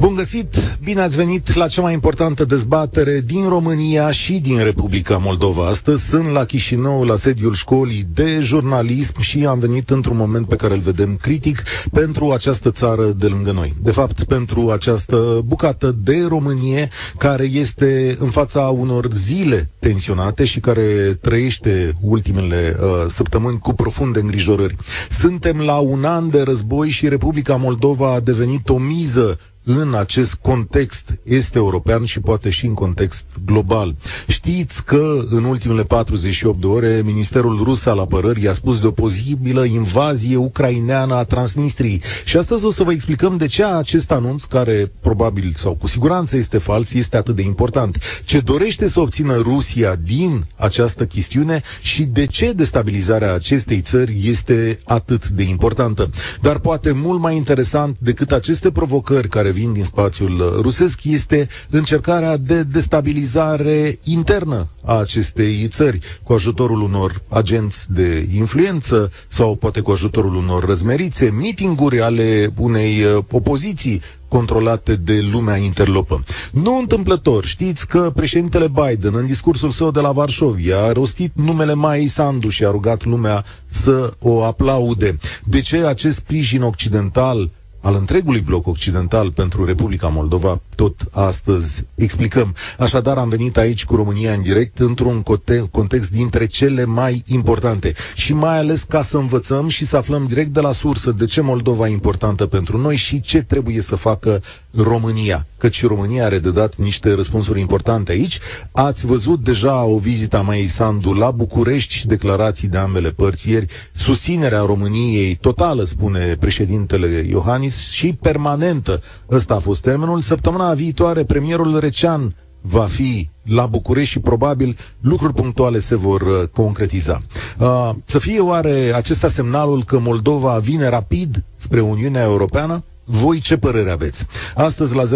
Bun găsit! Bine ați venit la cea mai importantă dezbatere din România și din Republica Moldova. Astăzi sunt la Chișinău, la sediul școlii de jurnalism și am venit într-un moment pe care îl vedem critic pentru această țară de lângă noi. De fapt, pentru această bucată de Românie care este în fața unor zile tensionate și care trăiește ultimele uh, săptămâni cu profunde îngrijorări. Suntem la un an de război și Republica Moldova a devenit o miză în acest context este european și poate și în context global. Știți că în ultimele 48 de ore Ministerul Rus al Apărării a spus de o posibilă invazie ucraineană a Transnistriei. Și astăzi o să vă explicăm de ce acest anunț, care probabil sau cu siguranță este fals, este atât de important. Ce dorește să obțină Rusia din această chestiune și de ce destabilizarea acestei țări este atât de importantă. Dar poate mult mai interesant decât aceste provocări care vin din spațiul rusesc este încercarea de destabilizare internă a acestei țări cu ajutorul unor agenți de influență sau poate cu ajutorul unor răzmerițe, mitinguri ale unei uh, opoziții controlate de lumea interlopă. Nu întâmplător, știți că președintele Biden, în discursul său de la Varșovia, a rostit numele Mai Sandu și a rugat lumea să o aplaude. De ce acest sprijin occidental al întregului bloc occidental pentru Republica Moldova, tot astăzi explicăm. Așadar, am venit aici cu România în direct într-un context dintre cele mai importante și mai ales ca să învățăm și să aflăm direct de la sursă de ce Moldova e importantă pentru noi și ce trebuie să facă România, căci și România are de dat niște răspunsuri importante aici. Ați văzut deja o vizită a Mai Sandu la București și declarații de ambele părți ieri, susținerea României totală, spune președintele Iohannis, și permanentă. Ăsta a fost termenul. Săptămâna viitoare, premierul Recean va fi la București și probabil lucruri punctuale se vor uh, concretiza. Uh, să fie oare acesta semnalul că Moldova vine rapid spre Uniunea Europeană? Voi ce părere aveți? Astăzi la 0372069599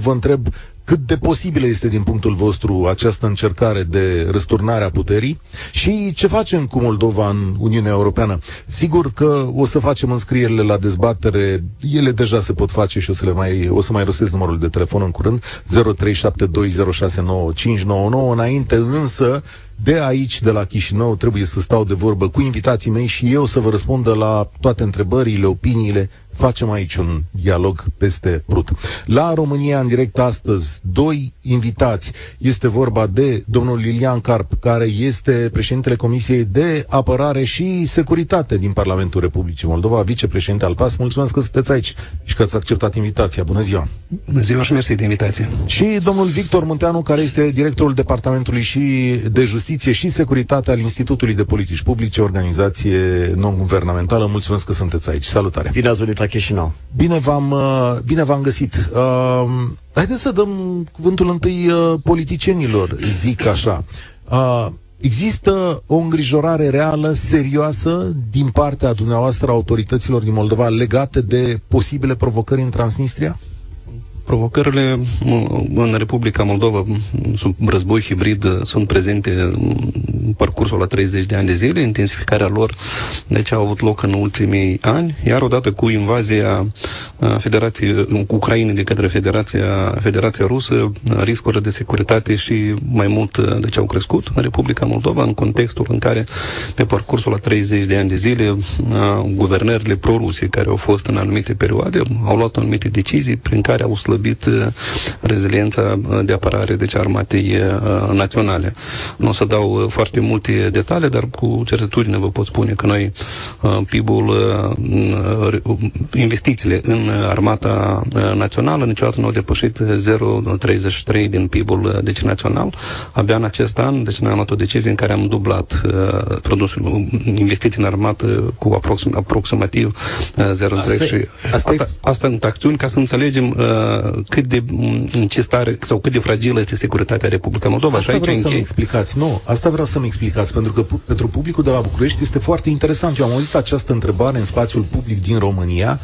vă întreb cât de posibilă este din punctul vostru această încercare de răsturnare a puterii și ce facem cu Moldova în Uniunea Europeană. Sigur că o să facem înscrierile la dezbatere, ele deja se pot face și o să, le mai, o să mai rostesc numărul de telefon în curând, 0372069599, înainte însă de aici, de la Chișinău, trebuie să stau de vorbă cu invitații mei și eu să vă răspundă la toate întrebările, opiniile facem aici un dialog peste prut. La România în direct astăzi, doi invitați. Este vorba de domnul Lilian Carp, care este președintele Comisiei de Apărare și Securitate din Parlamentul Republicii Moldova, vicepreședinte al PAS. Mulțumesc că sunteți aici și că ați acceptat invitația. Bună ziua! Bună ziua și mersi de invitație! Și domnul Victor Munteanu, care este directorul Departamentului și de Justiție și Securitate al Institutului de Politici Publice, organizație non-guvernamentală. Mulțumesc că sunteți aici. Salutare! Bine ați venit la Chișinău. Bine v-am, uh, bine v-am găsit. Uh, haideți să dăm cuvântul întâi uh, politicienilor, zic așa. Uh, Există o îngrijorare reală, serioasă, din partea dumneavoastră autorităților din Moldova legate de posibile provocări în Transnistria? Provocările în Republica Moldova sunt război hibrid, sunt prezente în parcursul la 30 de ani de zile, intensificarea lor deci au avut loc în ultimii ani, iar odată cu invazia Federației Ucrainei de către Federația, Federația Rusă, riscurile de securitate și mai mult deci au crescut în Republica Moldova în contextul în care pe parcursul la 30 de ani de zile guvernările pro-ruse care au fost în anumite perioade au luat anumite decizii prin care au slăbit slăbit uh, reziliența uh, de apărare, deci armatei uh, naționale. Nu o să dau foarte multe detalii, dar cu certitudine vă pot spune că noi PIB-ul, investițiile în armata națională niciodată nu au depășit 0,33 din PIB-ul deci național. Abia în acest an, deci noi am luat o decizie în care am dublat produsul, investiții în armată cu aproxim, aproximativ 0,3 asta, asta, asta, asta sunt acțiuni ca să înțelegem cât de în ce stare sau cât de fragilă este securitatea Republica Moldova. Asta vreau să-mi explicați. Nu, asta vreau să-mi explicați, pentru că pentru publicul de la București este foarte interesant. Eu am auzit această întrebare în spațiul public din România,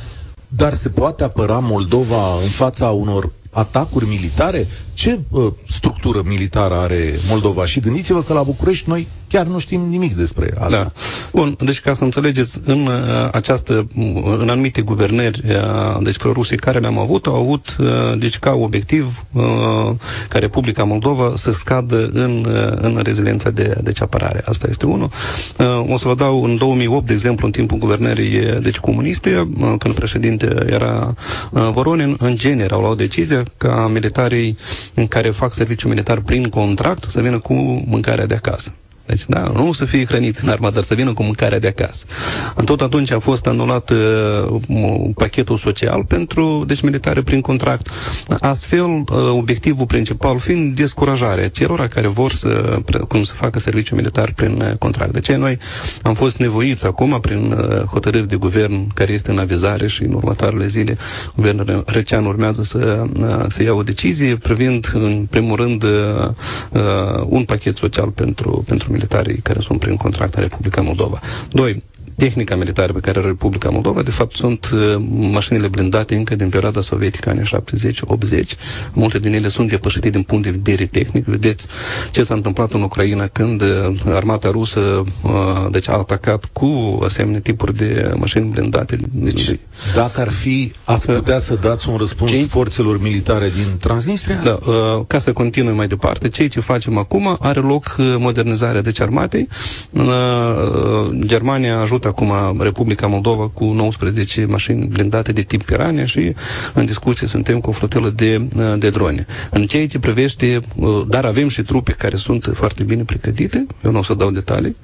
dar se poate apăra Moldova în fața unor atacuri militare? Ce uh, structură militară are Moldova? Și gândiți-vă că la București noi chiar nu știm nimic despre asta. Da. Bun, deci ca să înțelegeți, în uh, această, în anumite guvernări, uh, deci prorusii care le-am avut, au avut, uh, deci ca obiectiv, uh, ca Republica Moldova să scadă în, uh, în reziliența de deci apărare. Asta este unul. Uh, o să vă dau în 2008, de exemplu, în timpul guvernării deci comuniste, uh, când președinte era uh, Voronin, în genere au luat decizia ca militarii în care fac serviciu militar prin contract să vină cu mâncarea de acasă. Deci, da, nu să fie hrăniți în armată, dar să vină cu mâncarea de acasă. În tot atunci a fost anulat uh, pachetul social pentru deci militare prin contract. Astfel, uh, obiectivul principal fiind descurajarea celor care vor să, cum să facă serviciu militar prin uh, contract. De ce noi am fost nevoiți acum, prin uh, hotărâri de guvern care este în avizare și în următoarele zile, guvernul Răcean urmează să, uh, să ia o decizie privind, în primul rând, uh, uh, un pachet social pentru, pentru militarii care sunt prin contract în Republica Moldova. Doi, tehnica militară pe care are Republica Moldova, de fapt, sunt uh, mașinile blindate încă din perioada sovietică, anii 70-80. Multe din ele sunt depășite din punct de vedere tehnic. Vedeți ce s-a întâmplat în Ucraina când uh, armata rusă uh, deci a atacat cu asemenea tipuri de mașini blindate. Deci, dacă ar fi, ați putea să dați un răspuns ce? forțelor militare din Transnistria? Da, ca să continui mai departe, ceea ce facem acum are loc modernizarea deci armatei. Germania ajută acum Republica Moldova cu 19 mașini blindate de tip Pirania și în discuție suntem cu o flotelă de, de drone. În ceea ce privește, uh, dar avem și trupe care sunt foarte bine pregătite, eu nu o să dau detalii,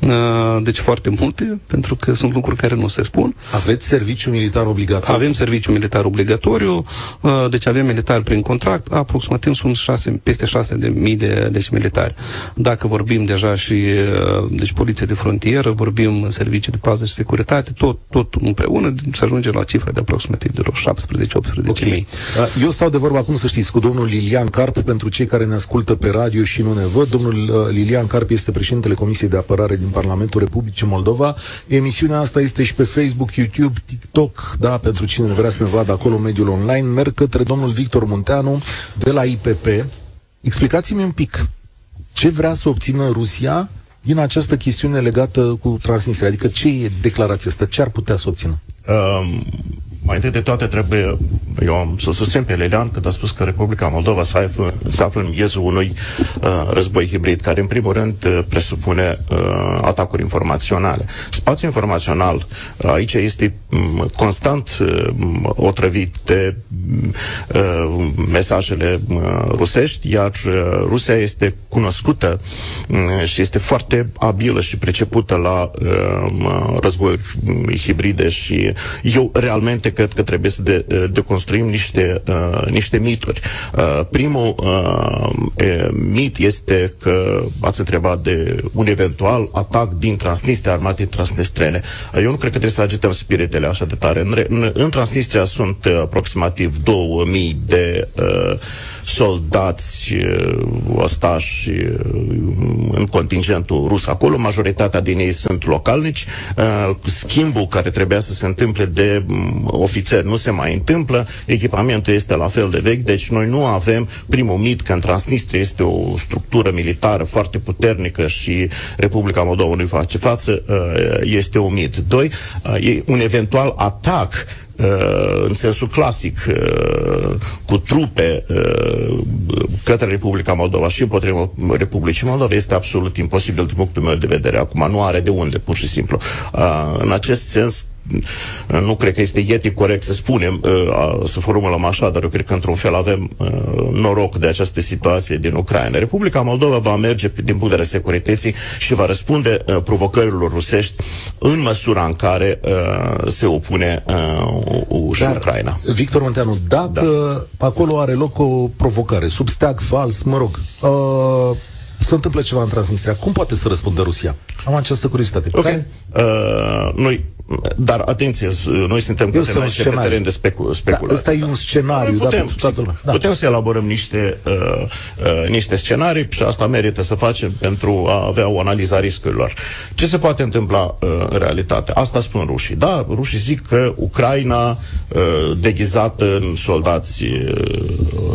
uh, deci foarte multe, pentru că sunt lucruri care nu se spun. Aveți serviciu militar obligatoriu? Avem serviciu militar obligatoriu, uh, deci avem militari prin contract, aproximativ sunt 6, peste 6 de mii de deci militari. Dacă vorbim deja și deci poliție de frontieră, vorbim servicii de pază și securitate, tot, tot împreună, să ajunge la cifra de aproximativ de 17-18 okay. mii. Eu stau de vorba acum să știți cu domnul Lilian Carp, pentru cei care ne ascultă pe radio și nu ne văd. Domnul uh, Lilian Carp este președintele Comisiei de Apărare din Parlamentul Republicii Moldova. Emisiunea asta este și pe Facebook, YouTube, TikTok, da, pentru cine vrea să ne vadă acolo mediul online. Merg către domnul Victor Munteanu de la IPP. Explicați-mi un pic ce vrea să obțină Rusia din această chestiune legată cu Transnistria? Adică ce e declarația asta? Ce ar putea să obțină? Um, mai întâi de toate trebuie, eu am să susțin pe Lelian când a spus că Republica Moldova se află, se află în miezul unui uh, război hibrid, care în primul rând uh, presupune uh, atacuri informaționale. Spațiul informațional uh, aici este um, constant uh, otrăvit de uh, mesajele uh, rusești, iar uh, Rusia este cunoscută uh, și este foarte abilă și pricepută la uh, război hibride și eu realmente cred că trebuie să de, deconstruim niște, uh, niște mituri. Uh, primul uh, e, mit este că ați întrebat de un eventual atac din Transnistria, armate transnistrene. Uh, eu nu cred că trebuie să agităm spiritele așa de tare. În, în, în Transnistria sunt uh, aproximativ 2000 de uh, soldați uh, ostași uh, în contingentul rus acolo, majoritatea din ei sunt localnici. Uh, schimbul care trebuia să se întâmple de mm, ofițeri nu se mai întâmplă, echipamentul este la fel de vechi, deci noi nu avem primul mit că în Transnistria este o structură militară foarte puternică și Republica Moldova nu-i face față, este un mit. Doi, un eventual atac Uh, în sensul clasic, uh, cu trupe uh, către Republica Moldova și împotriva Republicii Moldova este absolut imposibil din punctul meu de vedere. Acum nu are de unde, pur și simplu. În acest sens, nu cred că este etic corect să spunem, uh, să formulăm așa, dar eu cred că într-un fel avem uh, noroc de această situație din Ucraina. Republica Moldova va merge din punct de vedere securității și va răspunde uh, provocărilor rusești în măsura în care se opune și dar, Ucraina. Victor Monteanu, dacă da. acolo are loc o provocare, sub steag fals, mă rog, uh, se întâmplă ceva în Transnistria, cum poate să răspundă Rusia? Am această curiozitate. Okay. Uh, noi dar atenție, noi suntem cu pe teren de specu- speculație. Da, ăsta e un scenariu. Putem, da, toată da. putem să elaborăm niște, uh, uh, niște scenarii și asta merită să facem pentru a avea o analiză a riscurilor. Ce se poate întâmpla uh, în realitate? Asta spun rușii. Da, rușii zic că Ucraina uh, deghizată în soldați uh,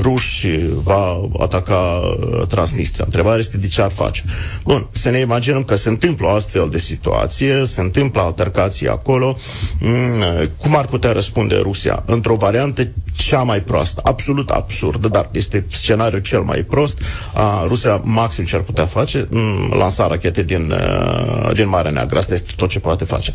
ruși va ataca Transnistria. Întrebarea este de ce ar face. Bun, să ne imaginăm că se întâmplă o astfel de situație, se întâmplă altercații acolo. Mm, cum ar putea răspunde Rusia? Într-o variantă cea mai proastă, absolut absurdă, dar este scenariul cel mai prost. A, Rusia maxim ce ar putea face, mm, lansa rachete din, din Marea Neagră. Asta este tot ce poate face.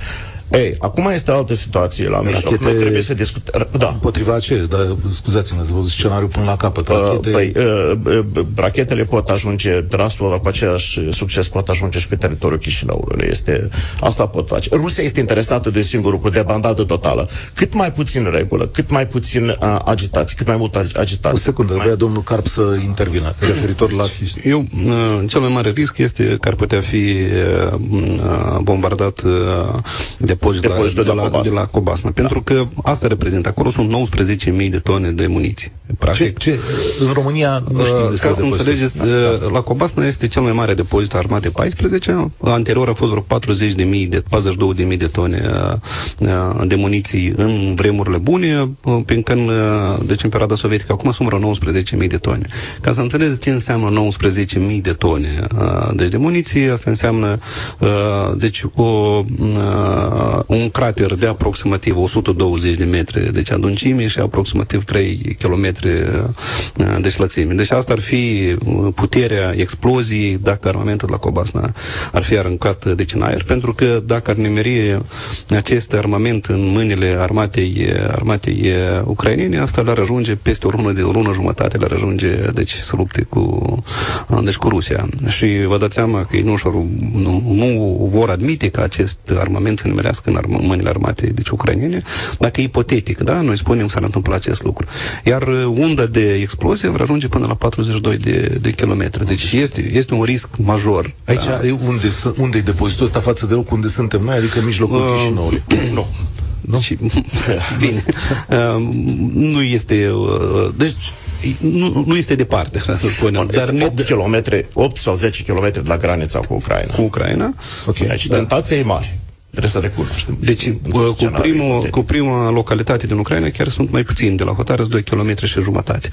Ei, acum este altă situație la mijloc. Rachete... Noi trebuie să discutăm. Da. Împotriva ce? Dar, scuzați-mă, ați văzut scenariul până la capăt. Uh, rachete... Uh, păi, uh, uh, rachetele pot ajunge, Rasul cu aceeași succes pot ajunge și pe teritoriul Chișinăului. Este, asta pot face. Rusia este interesată de singur lucru, de bandată totală. Cât mai puțin regulă, cât mai puțin uh, agitație, cât mai mult agitație. O secundă, mai... vrea domnul Carp să intervină referitor la Eu, uh, cel mai mare risc este că ar putea fi uh, uh bombardat uh, de depozit, depozit de, la, de, la, de la Cobasna. Da. Pentru că asta reprezintă. Acolo sunt 19.000 de tone de muniție. Practic, ce, ce, în România nu știm uh, Ca să înțelegeți, da, da. la Cobasna este cel mai mare depozit armate 14. Anterior a fost vreo 40.000 de 42.000 de tone uh, uh, de muniții în vremurile bune, prin când, deci în perioada sovietică, acum sunt vreo 19.000 de tone. Ca să înțelegeți ce înseamnă 19.000 de tone deci de muniție, asta înseamnă deci o uh, un crater de aproximativ 120 de metri deci adâncime și aproximativ 3 km uh, de lățime. Deci asta ar fi uh, puterea exploziei dacă armamentul la Cobasna ar fi aruncat deci în aer, pentru că dacă ar nimeri acest armament în mâinile armatei, armatei uh, ucrainene, asta le-ar ajunge peste o lună de o lună jumătate, le-ar ajunge deci să lupte cu, deci, cu Rusia. Și vă dați seama că ei nu, nu, nu vor admite că acest armament să nimerească în arm- mâinile armate deci ucrainene, dacă e ipotetic, da, noi spunem că s-ar întâmpla acest lucru. Iar uh, unda de explozie va ajunge până la 42 de, de kilometri. Deci este, este un risc major. Aici da. e unde, unde e depozitul ăsta față de loc unde suntem noi, adică în mijlocul uh, Chișinăului? Nu. Nu? Și, bine. Uh, nu este... Uh, deci, nu, nu este departe, să spunem. Bun, dar 8 km, 8 sau 10 km de la granița cu Ucraina. Cu Ucraina. Okay. Deci da. tentația e mare. Trebuie să recunoaștem. Deci, cu, primul, cu prima localitate din Ucraina chiar sunt mai puțin. De la Hotarăs 2 km și jumătate.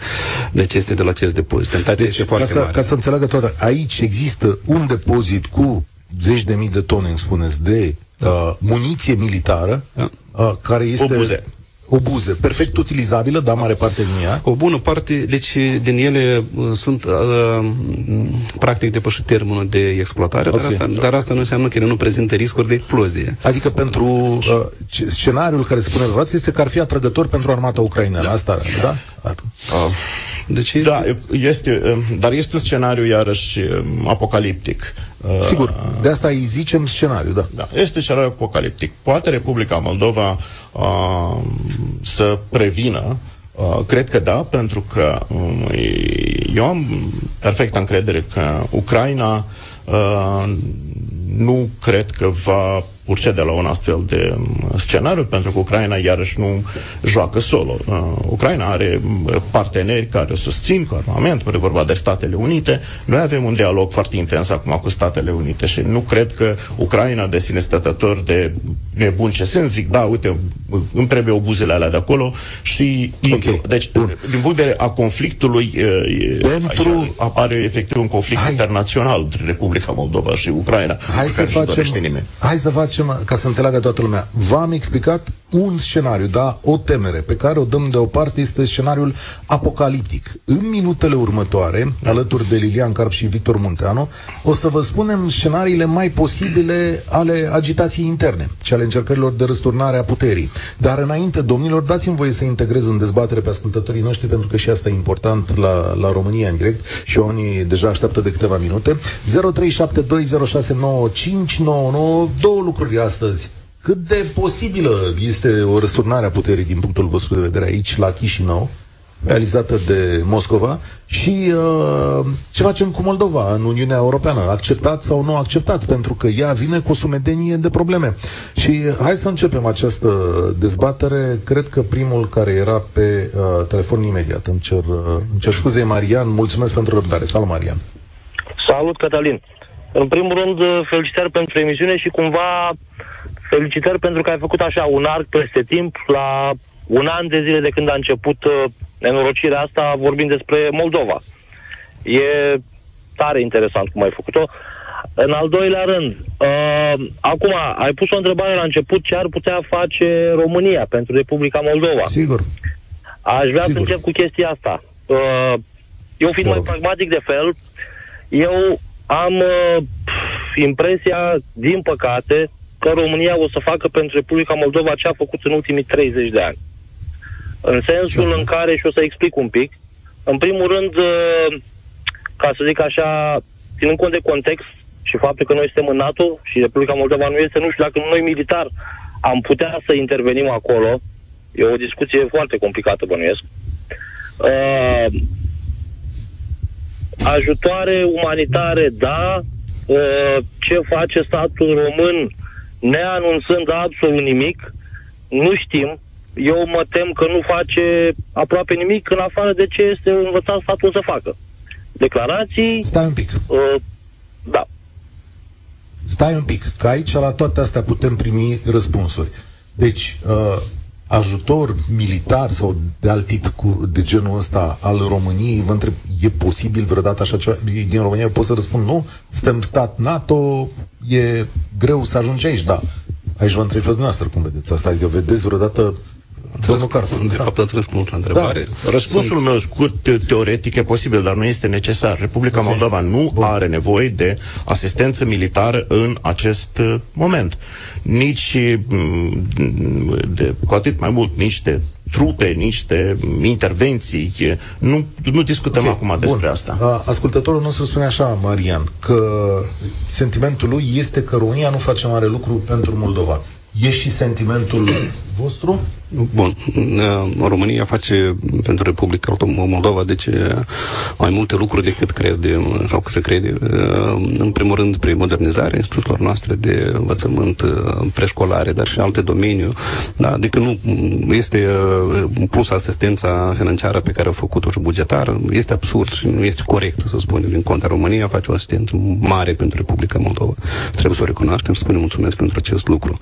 Deci este de la acest depozit. Tentația deci, este foarte ca să, mare. Ca să înțeleagă toată, aici există un depozit cu zeci de mii de tone, îmi spuneți, de da. uh, muniție militară, da. uh, care este... Obuze obuze, perfect utilizabilă, dar mare parte din ea. O bună parte, deci din ele uh, sunt uh, practic depășit termenul de exploatare, okay. dar, asta, dar asta nu înseamnă că ele nu prezintă riscuri de explozie. Adică pentru uh, scenariul care se pune pe este că ar fi atrăgător pentru armata ucraineană. Da. Asta, da? Ar... Uh. Deci este... Da, este, um, dar este un scenariu iarăși um, apocaliptic. Uh, Sigur, de asta îi zicem scenariu, da. da este scenariu apocaliptic. Poate Republica Moldova uh, să prevină Uh, cred că da, pentru că um, eu am perfectă încredere că Ucraina uh, nu cred că va urce de la un astfel de mm, scenariu, pentru că Ucraina iarăși nu joacă solo. Uh, Ucraina are mm, parteneri care o susțin cu armament, e vorba de Statele Unite. Noi avem un dialog foarte intens acum cu Statele Unite și nu cred că Ucraina de sine stătător de nebun ce sens, zic, da, uite, îmi trebuie obuzele alea de acolo și okay. Deci, Bun. din punct de vedere a conflictului, pentru... apare efectiv un conflict Hai. internațional între Republica Moldova și Ucraina. Hai să facem, Hai să facem facem, ca să înțeleagă toată lumea, v-am explicat un scenariu, da, o temere pe care o dăm deoparte este scenariul apocaliptic. În minutele următoare, alături de Lilian Carp și Victor Munteanu, o să vă spunem scenariile mai posibile ale agitației interne și ale încercărilor de răsturnare a puterii. Dar înainte, domnilor, dați-mi voie să integrez în dezbatere pe ascultătorii noștri, pentru că și asta e important la, la România în direct și oamenii deja așteaptă de câteva minute. 0372069599 două lucruri astăzi cât de posibilă este o răsturnare a puterii din punctul vostru de vedere aici, la Chișinău, realizată de Moscova și uh, ce facem cu Moldova în Uniunea Europeană, acceptați sau nu acceptați, pentru că ea vine cu o sumedenie de probleme. Și hai să începem această dezbatere. Cred că primul care era pe uh, telefon imediat, îmi cer, uh, îmi cer scuze, Marian, mulțumesc pentru răbdare. Salut, Marian! Salut, Cătălin! În primul rând, felicitări pentru emisiune și cumva Felicitări pentru că ai făcut așa un arc peste timp, la un an de zile de când a început uh, nenorocirea asta vorbind despre Moldova. E tare interesant cum ai făcut-o. În al doilea rând, uh, acum, ai pus o întrebare la început, ce ar putea face România pentru Republica Moldova? Sigur. Aș vrea Sigur. să încep cu chestia asta. Uh, eu fiind Vă mai rog. pragmatic de fel, eu am uh, impresia, din păcate, că România o să facă pentru Republica Moldova ce a făcut în ultimii 30 de ani. În sensul Ce? în care, și o să explic un pic, în primul rând, uh, ca să zic așa, ținând cont de context și faptul că noi suntem în NATO și Republica Moldova nu este, nu știu dacă noi militar am putea să intervenim acolo, e o discuție foarte complicată, bănuiesc. Uh, ajutoare umanitare, da. Uh, ce face statul român neanunțând absolut nimic, nu știm. Eu mă tem că nu face aproape nimic în afară de ce este învățat statul să facă. Declarații, Stai un pic. uh, da. Stai un pic, că aici la toate astea putem primi răspunsuri. Deci, uh, ajutor militar sau de alt tip cu, de genul ăsta al României, vă întreb, e posibil vreodată așa ceva? Din România pot să răspund nu, suntem stat NATO, e greu să ajungi aici, da. Aici vă întreb pe dumneavoastră cum vedeți asta, adică vedeți vreodată domnul Carpă. De fapt, ați răspuns la întrebare. Răspunsul meu scurt, te- teoretic, e posibil, dar nu este necesar. Republica Ok. Moldova nu Bun. are nevoie de asistență militară în acest uh, moment. Nici, mm, de, cu atât mai mult, nici de trupe, nici de intervenții. Nu, nu discutăm Ok, acum despre bun. asta. A, Ascultătorul nostru spune așa, Marian, că sentimentul lui este că România nu face mare lucru pentru Moldova. E și sentimentul vostru? Bun, uh, România face pentru Republica Moldova deci uh, mai multe lucruri decât crede sau că se crede. Uh, În primul rând, prin modernizarea instituțiilor noastre de învățământ uh, preșcolare, dar și alte domenii. Da? Adică nu este uh, plus asistența financiară pe care au făcut-o și bugetară. Este absurd și nu este corect să spunem din conta. România face o asistență mare pentru Republica Moldova. Trebuie să o recunoaștem, să spunem mulțumesc pentru acest lucru.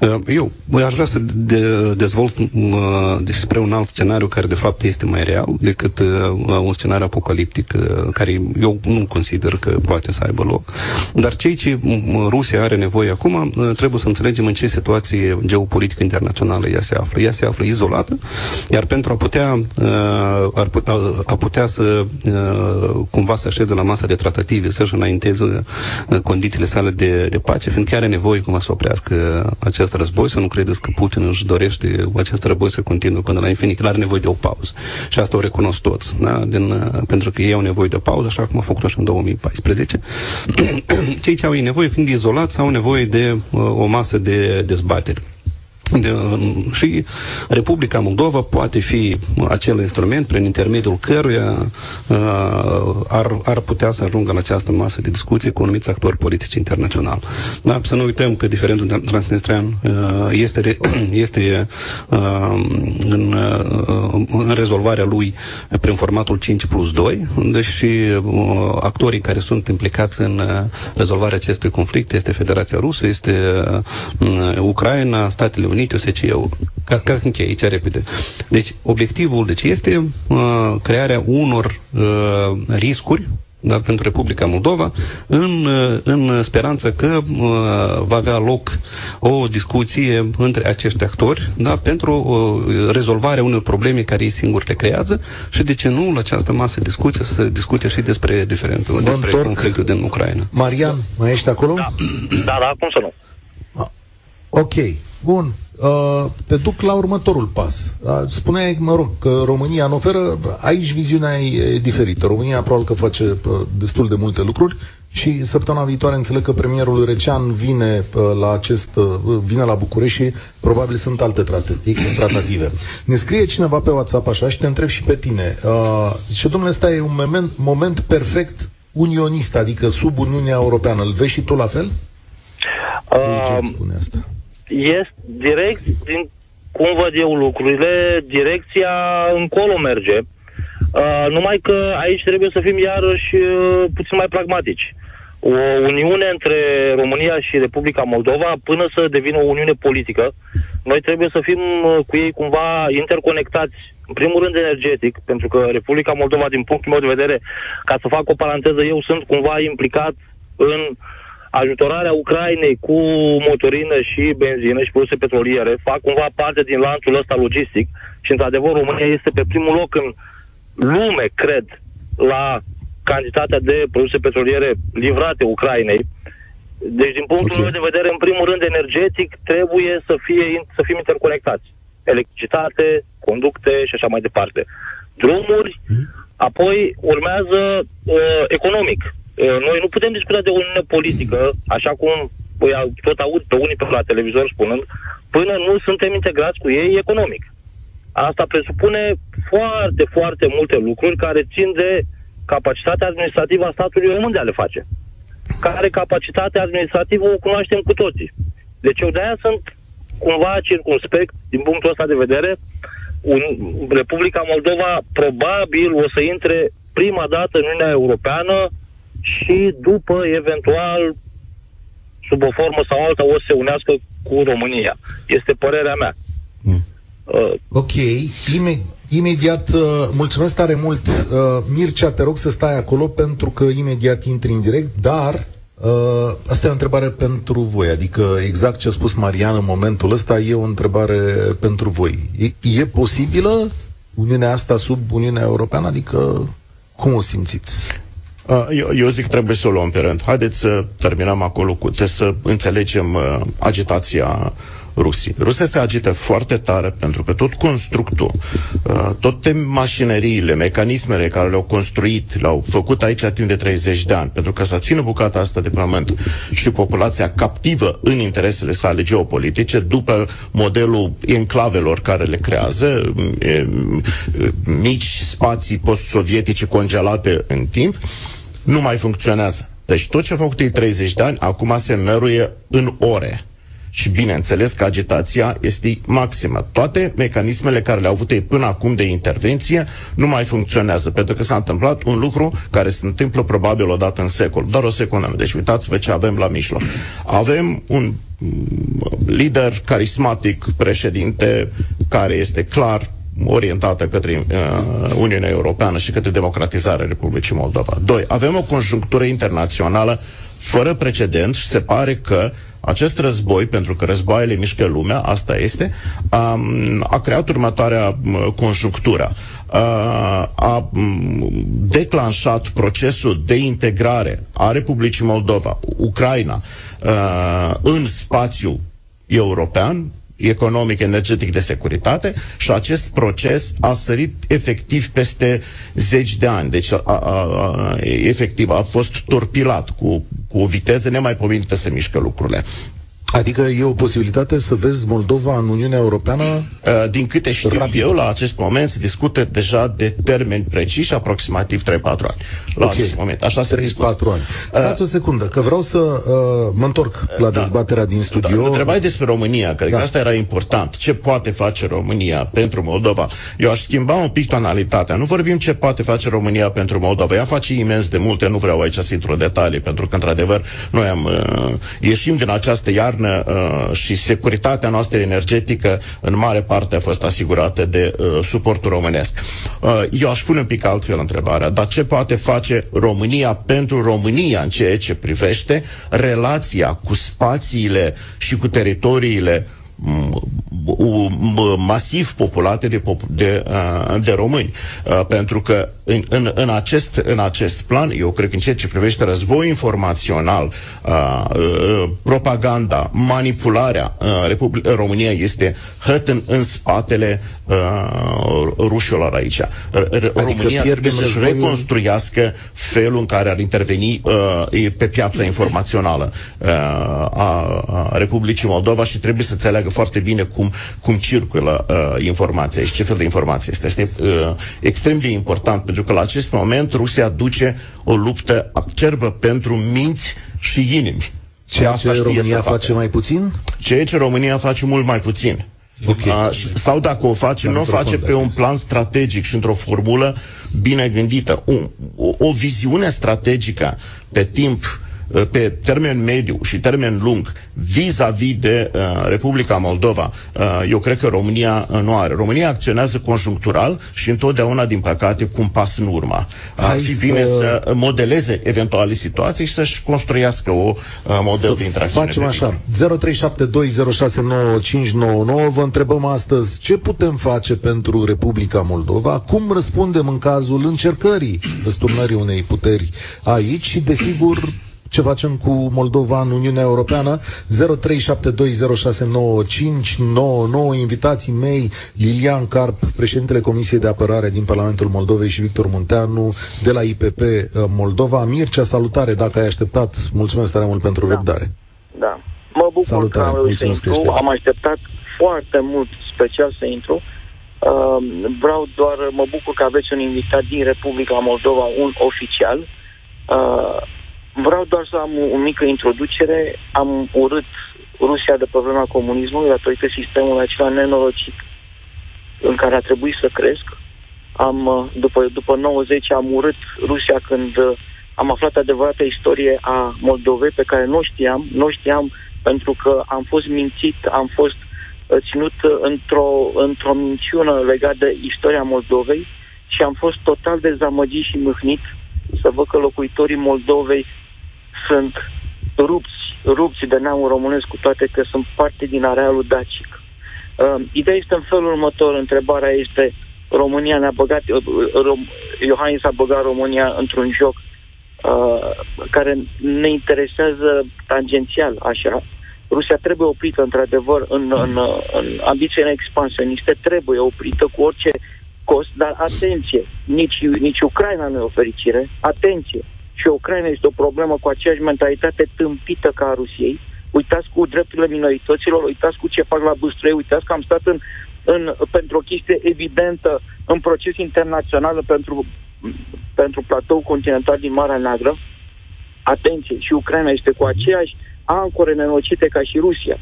Uh, Eu aș vrea să de, dezvolt uh, despre un alt scenariu care de fapt este mai real decât uh, un scenariu apocaliptic uh, care eu nu consider că poate să aibă loc. Dar cei ce m, Rusia are nevoie acum uh, trebuie să înțelegem în ce situație geopolitică internațională ea se află. Ea se află izolată, iar pentru a putea, uh, ar putea, a putea să uh, cumva să așeze la masa de tratative, să-și înainteze uh, condițiile sale de, de pace, fiindcă are nevoie cum să oprească acest război, să nu credeți că Putin își dorește acest război să continue până la infinit. El are nevoie de o pauză. Și asta o recunosc toți, da? Din, uh, pentru că ei au nevoie de o pauză, așa cum a făcut-o și în 2014. Cei ce au ei nevoie, fiind izolați, au nevoie de uh, o masă de dezbateri. De, um, și Republica Moldova poate fi acel instrument prin intermediul căruia uh, ar, ar putea să ajungă la această masă de discuție cu anumiți actori politici internaționali. Da? Să nu uităm că diferendul transnistrian uh, este, re, este uh, în, uh, în rezolvarea lui prin formatul 5 plus 2, deși uh, actorii care sunt implicați în uh, rezolvarea acestui conflict este Federația Rusă, este uh, Ucraina, Statele Unite, OSCE-ul. Ca, ca încheie aici repede. Deci, obiectivul deci, este uh, crearea unor uh, riscuri da, pentru Republica Moldova, în, uh, în speranță că uh, va avea loc o discuție între acești actori da, pentru uh, rezolvarea unor probleme care ei singuri le creează și, de ce nu, la această masă de discuție să se discute și despre diferentul, despre întorc. conflictul din Ucraina. Marian, mai ești acolo? Da, da, da, cum să nu? Ok, bun. Uh, te duc la următorul pas. Uh, spuneai, mă rog, că România nu oferă, aici viziunea e diferită. România probabil că face uh, destul de multe lucruri și săptămâna viitoare înțeleg că premierul Recean vine uh, la acest, uh, vine la București și probabil sunt alte tratative. tratative. Ne scrie cineva pe WhatsApp așa și te întreb și pe tine. Uh, și domnule, ăsta e un moment, moment perfect unionist, adică sub Uniunea Europeană. Îl vezi și tu la fel? De ce Uh, îți spune asta? Este direct, din cum văd eu lucrurile, direcția încolo merge. Uh, numai că aici trebuie să fim iarăși uh, puțin mai pragmatici. O uniune între România și Republica Moldova, până să devină o uniune politică, noi trebuie să fim uh, cu ei cumva interconectați în primul rând energetic, pentru că Republica Moldova, din punctul meu de vedere, ca să fac o paranteză, eu sunt cumva implicat în ajutorarea Ucrainei cu motorină și benzină și produse petroliere, fac cumva parte din lanțul ăsta logistic și, într-adevăr, România este pe primul loc în lume, cred, la cantitatea de produse petroliere livrate Ucrainei. Deci, din punctul okay. meu de vedere, în primul rând, energetic, trebuie să, fie, să fim interconectați. Electricitate, conducte și așa mai departe. Drumuri, hmm? apoi urmează uh, economic. Uh, noi nu putem discuta de o uniune politică, așa cum păi, tot aud pe unii pe la televizor spunând, până nu suntem integrați cu ei economic. Asta presupune foarte, foarte multe lucruri care țin de capacitatea administrativă a statului român de a le face. Care capacitatea administrativă o cunoaștem cu toții. Deci eu de-aia sunt cumva circunspect din punctul ăsta de vedere. Un, Republica Moldova probabil o să intre prima dată în Uniunea Europeană și după, eventual, sub o formă sau alta, o să se unească cu România. Este părerea mea. Mm. Uh, ok, Ime- imediat, uh, mulțumesc tare mult. Uh, Mircea, te rog să stai acolo pentru că imediat intri în direct, dar uh, asta e o întrebare pentru voi, adică exact ce a spus Marian în momentul ăsta e o întrebare pentru voi. E, e posibilă Uniunea asta sub Uniunea Europeană? Adică cum o simțiți? Uh, eu, eu zic trebuie să o luăm pe rând. Haideți să terminăm acolo cu, să înțelegem uh, agitația Rusiei. Rusia se agită foarte tare pentru că tot constructul, uh, toate mașinăriile, mecanismele care le-au construit, le-au făcut aici timp de 30 de ani, pentru că să țină bucata asta de pământ și populația captivă în interesele sale geopolitice, după modelul enclavelor care le creează, mici spații post-sovietice congelate în timp, nu mai funcționează. Deci tot ce a făcut ei 30 de ani, acum se năruie în ore. Și bineînțeles că agitația este maximă. Toate mecanismele care le-au avut ei până acum de intervenție nu mai funcționează, pentru că s-a întâmplat un lucru care se întâmplă probabil o dată în secol. Doar o secundă. Deci uitați-vă ce avem la mijloc. Avem un lider carismatic, președinte, care este clar orientată către uh, Uniunea Europeană și către democratizarea Republicii Moldova. Doi, avem o conjunctură internațională fără precedent și se pare că acest război, pentru că războaiele mișcă lumea, asta este, a, a creat următoarea conjunctură. A, a declanșat procesul de integrare a Republicii Moldova, Ucraina, a, în spațiu european, economic, energetic, de securitate și acest proces a sărit efectiv peste zeci de ani. Deci, a, a, a, efectiv, a fost torpilat cu, cu o viteză nemaipomenită să mișcă lucrurile. Adică e o posibilitate să vezi Moldova în Uniunea Europeană? Uh, din câte știu rapid. eu, la acest moment se discută deja de termeni preciși, aproximativ 3-4 ani. La okay. acest moment. Așa se 3-4 ani. Stați uh, o secundă, că vreau să uh, mă întorc la da. dezbaterea din studio. Da, întrebai despre România, că da. asta era important. Ce poate face România pentru Moldova? Eu aș schimba un pic tonalitatea. Nu vorbim ce poate face România pentru Moldova. Ea face imens de multe, nu vreau aici să intru detalii, pentru că, într-adevăr, noi am uh, ieșim din această iarnă internă uh, și securitatea noastră energetică în mare parte a fost asigurată de uh, suportul românesc. Uh, eu aș pune un pic altfel întrebarea, dar ce poate face România pentru România în ceea ce privește relația cu spațiile și cu teritoriile masiv populate de, de, uh, de români. Uh, pentru că în, în, în, acest, în acest plan, eu cred că în ceea ce privește război informațional, uh, propaganda, manipularea, Republic- România este hăt în, în spatele rușilor aici. Adică România trebuie să-și reconstruiască felul în care ar interveni pe piața informațională a, a Republicii Moldova și trebuie să înțeleagă foarte bine cum, cum circulă uh, informația și ce fel de informație este. Este uh, extrem de important pentru că la acest moment Rusia duce o luptă acerbă pentru minți și inimi. Ceea ce România face mai puțin? Ceea ce România face mult mai puțin. Okay. Uh, sau dacă o face, nu o face pe un plan strategic și într-o formulă bine gândită. O, o, o viziune strategică pe timp uh, pe termen mediu și termen lung vis-a-vis de uh, Republica Moldova, uh, eu cred că România uh, nu are. România acționează conjunctural și întotdeauna, din păcate, cu un pas în urmă. Ar fi să... bine să modeleze eventuale situații și să-și construiască o uh, model să de interacțiune. facem de așa. viitor. 0372069599 Vă întrebăm astăzi ce putem face pentru Republica Moldova, cum răspundem în cazul încercării răsturnării unei puteri aici și, desigur, ce facem cu Moldova în Uniunea Europeană 0372069599 invitații mei Lilian Carp, președintele Comisiei de Apărare din Parlamentul Moldovei și Victor Munteanu de la IPP uh, Moldova. Mircea, salutare dacă ai așteptat. Mulțumesc tare mult pentru Da. răbdare. Da. Mă bucur Salutare, că am reușit să mulțumesc că intru. ești aici. Am așteptat foarte mult special să intru. Uh, vreau doar, mă bucur că aveți un invitat din Republica Moldova, un oficial. Uh, vreau doar să am o, o mică introducere. Am urât Rusia de pe vremea comunismului datorită sistemului acela nenorocit în care a trebuit să cresc. Am, uh, după, după 90 am urât Rusia când uh, am aflat adevărata istorie a Moldovei pe care nu o știam, nu o știam pentru că am fost mințit, am fost uh, ținut uh, într-o, într-o minciună legată de istoria Moldovei și am fost total dezamăgit și mâhnit să văd că locuitorii Moldovei sunt rupți, rupți de neamul românesc, cu toate că sunt parte din arealul dacic. Uh, ideea este în felul următor, întrebarea este România ne-a băgat, uh, Rom, Iohannis a băgat România într-un joc uh, care ne interesează tangențial, așa. Rusia trebuie oprită, într-adevăr, în, în, în ambițiile expansioniste, trebuie oprită cu orice cost, dar atenție, nici, nici Ucraina nu e o fericire, atenție, și Ucraina este o problemă cu aceeași mentalitate tâmpită ca a Rusiei. Uitați cu drepturile minorităților, uitați cu ce fac la Băstrăi, uitați că am stat în, în, pentru o chestie evidentă în proces internațional pentru, pentru platou continental din Marea Neagră. Atenție, și Ucraina este cu aceeași ancore nenocite ca și Rusia.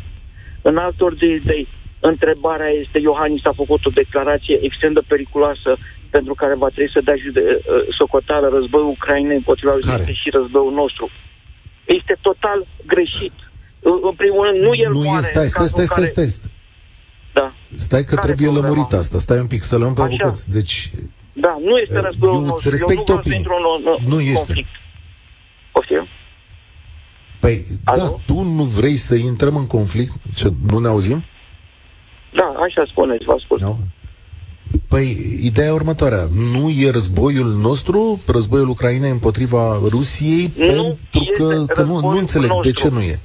În alt ori de idei, întrebarea este, Iohannis a făcut o declarație extrem de periculoasă pentru care va trebui să dea jude, uh, socoteală războiul Ucrainei împotriva Rusiei Care? este și războiul nostru. Este total greșit. În în primul rând, nu el Nu moare e, stai, în stai, cazul stai, în stai, care- stai. Da, Stai că Care trebuie problema? lămurit asta. Stai un pic, să luăm pe Așa. bucăți. Deci, da, nu este Eu războiul îți nostru. respect Eu nu vreau să opinia. intru în, în, Nu în este. conflict. Poftim? păi, Alo? da, tu nu vrei să intrăm în conflict? Ce, nu ne auzim? Da, așa spuneți, vă ascult. Nu? Păi, ideea e următoarea. Nu e războiul nostru, războiul Ucrainei împotriva Rusiei, Nu pentru că, este că nu, nu războiul înțeleg de nostru. ce nu e.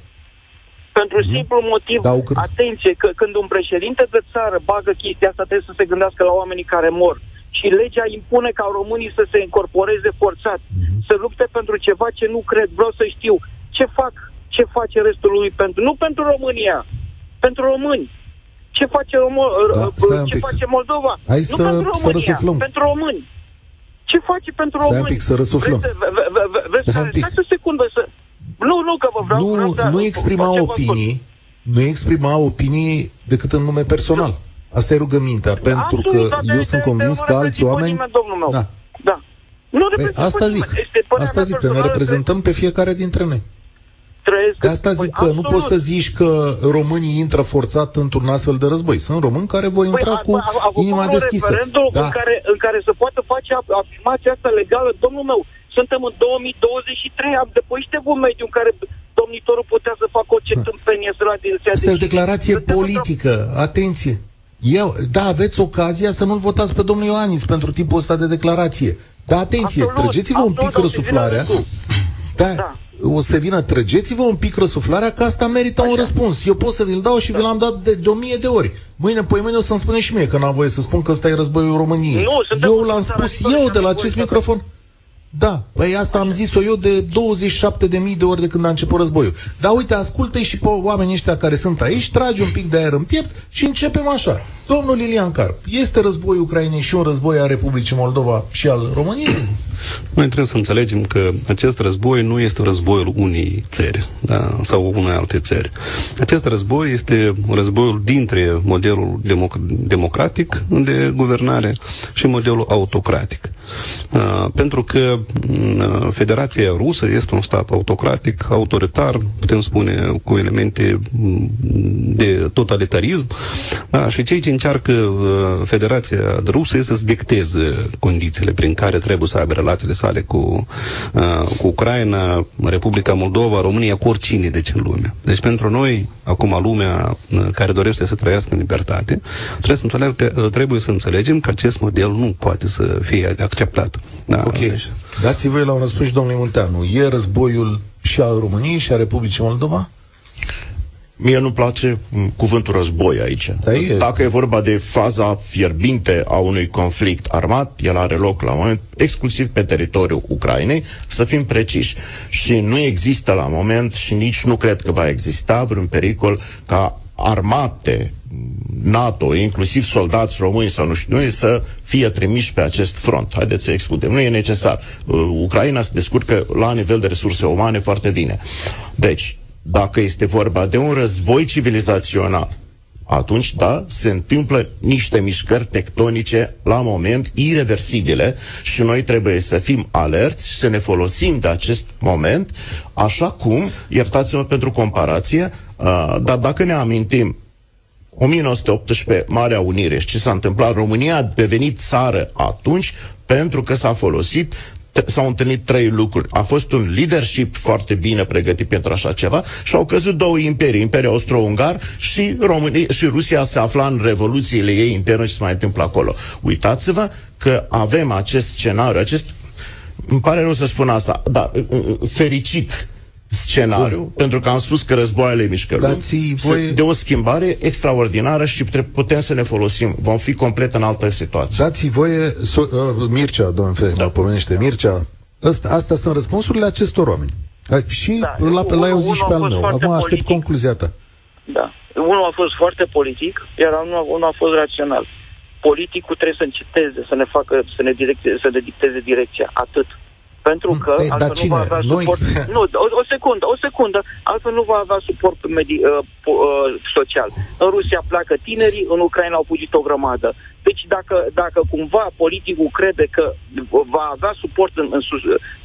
Pentru simplu motiv, Da, Ucra- atenție, că când un președinte de țară bagă chestia asta, trebuie să se gândească la oamenii care mor. Și legea impune ca românii să se incorporeze forțat, Mhm. să lupte pentru ceva ce nu cred. Vreau să știu ce fac, ce face restul lui pentru, nu pentru România, pentru români. Ce face, Romo- Da, uh, stai un ce pic. face Moldova? Hai nu să- pentru să România, răsuflăm. pentru români. Ce face pentru Stai un români? pic, să răsuflăm. Vreți, să- ve- ve- ve- vreți Stai un să pic. stați o secundă să... Nu, nu, că vă vreau... vreau Nu, să- nu exprima ce vă spun. opinii, nu exprima opinii decât în nume personal. Asta e rugămintea, pentru Absolut, că dar eu este- sunt convins nu că alți reprezintă oameni... nimeni, domnul meu. Da. Da. Nu Păi, reprezintă asta zic, nimeni. Este părerea asta mea zic, că ne personală, reprezentăm pe fiecare dintre noi. Trăiesc, De asta zic Păi, că nu absolut. poți să zici că românii intră forțat într-un astfel de război. Sunt români care vor intra Păi, cu a, a, a făcut inima un deschisă. referendum Da. în, care, în care să poată face af- afirmația asta legală. Domnul meu, suntem în 2023, am depășit un mediu în care domnitorul putea să facă orice tâmpenie să la direcția Asta e o declarație politică. Atenție. Eu, da, aveți ocazia să nu-l votați pe domnul Ioanis pentru tipul ăsta de declarație. Dar atenție, Absolut, trăgeți-vă un absolut, pic o să vină răsuflarea. rândul. Da, Da. O să vină, trăgeți-vă un pic răsuflarea, că asta merită un răspuns. Eu pot să vi-l dau și vi l-am dat de, de o mie de ori. Mâine, poi mâine o să-mi spuneți și mie că n-am voie să spun că ăsta e războiul României. Nu, suntem eu l-am în spus țara eu victoriei, de la n-am acest voie să- microfon. Da, păi asta am zis-o eu de 27.000 de ori de când a început războiul. Dar uite, ascultă și pe oamenii ăștia care sunt aici, tragi un pic de aer în piept și începem așa. Domnul Lilian Carp, este războiul Ucrainei și un război a Republicii Moldova și al României? Noi trebuie să înțelegem că acest război nu este războiul unei țări da, sau unei alte țări. Acest război este războiul dintre modelul democ- democratic de guvernare și modelul autocratic. Uh, pentru că uh, Federația Rusă este un stat autocratic, autoritar, putem spune, cu elemente mm, de totalitarism. Da, și cei ce încearcă uh, Federația Rusă este să dicteze condițiile prin care trebuie să aibă relațiile sale cu, cu Ucraina, Republica Moldova, România, cu oricine de ce în lume. Deci pentru noi, acum lumea care dorește să trăiască în libertate, trebuie să, înțeleg, trebuie să înțelegem că acest model nu poate să fie acceptat. Da, ok. Deci... Dați-vă la un răspuns, domnului Munteanu. E războiul și al României și a Republicii Moldova? Mie nu place cuvântul război aici. Da, e. Dacă e vorba de faza fierbinte a unui conflict armat, el are loc la moment exclusiv pe teritoriul Ucrainei, să fim preciși. Și nu există la moment și nici nu cred că va exista vreun pericol ca armate NATO, inclusiv soldați români sau nu știu noi, să fie trimiși pe acest front. Haideți să excludem. Nu e necesar. Uh, Ucraina se descurcă la nivel de resurse umane foarte bine. Deci, dacă este vorba de un război civilizațional, atunci, da, se întâmplă niște mișcări tectonice la moment irreversibile și noi trebuie să fim alerți și să ne folosim de acest moment, așa cum, iertați-mă pentru comparație, uh, dar dacă ne amintim 1918, Marea Unire și ce s-a întâmplat, România a devenit țară atunci pentru că s-a folosit s-au întâlnit trei lucruri. A fost un leadership foarte bine pregătit pentru așa ceva și au căzut două imperii, Imperiul Austro-Ungar și, România, și Rusia se afla în revoluțiile ei interne și se mai întâmplă acolo. Uitați-vă că avem acest scenariu, acest îmi pare rău să spun asta, dar fericit scenariu, Bun. pentru că am spus că războaiele mișcă voi... de o schimbare extraordinară și putem să ne folosim. Vom fi complet în altă situație. Dați voie, so, uh, Mircea, domnul Fere, da. mă pomenește, Mircea, asta, astea sunt răspunsurile acestor oameni. Și da, la, la, la eu zic și pe al meu. Acum aștept politic. concluzia ta. Da. Unul a fost foarte politic, iar unul, unul a fost rațional. Politicul trebuie să înceteze, să ne facă, să ne, directe, să ne dicteze direcția. Atât. Pentru că Ei, altfel nu va avea Noi? suport. Nu, o, o secundă, o secundă. Altfel nu va avea suport medi- uh, uh, social. În Rusia pleacă tinerii, în Ucraina au fugit o grămadă. Deci dacă, dacă cumva politicul crede că va avea suport în, în sus,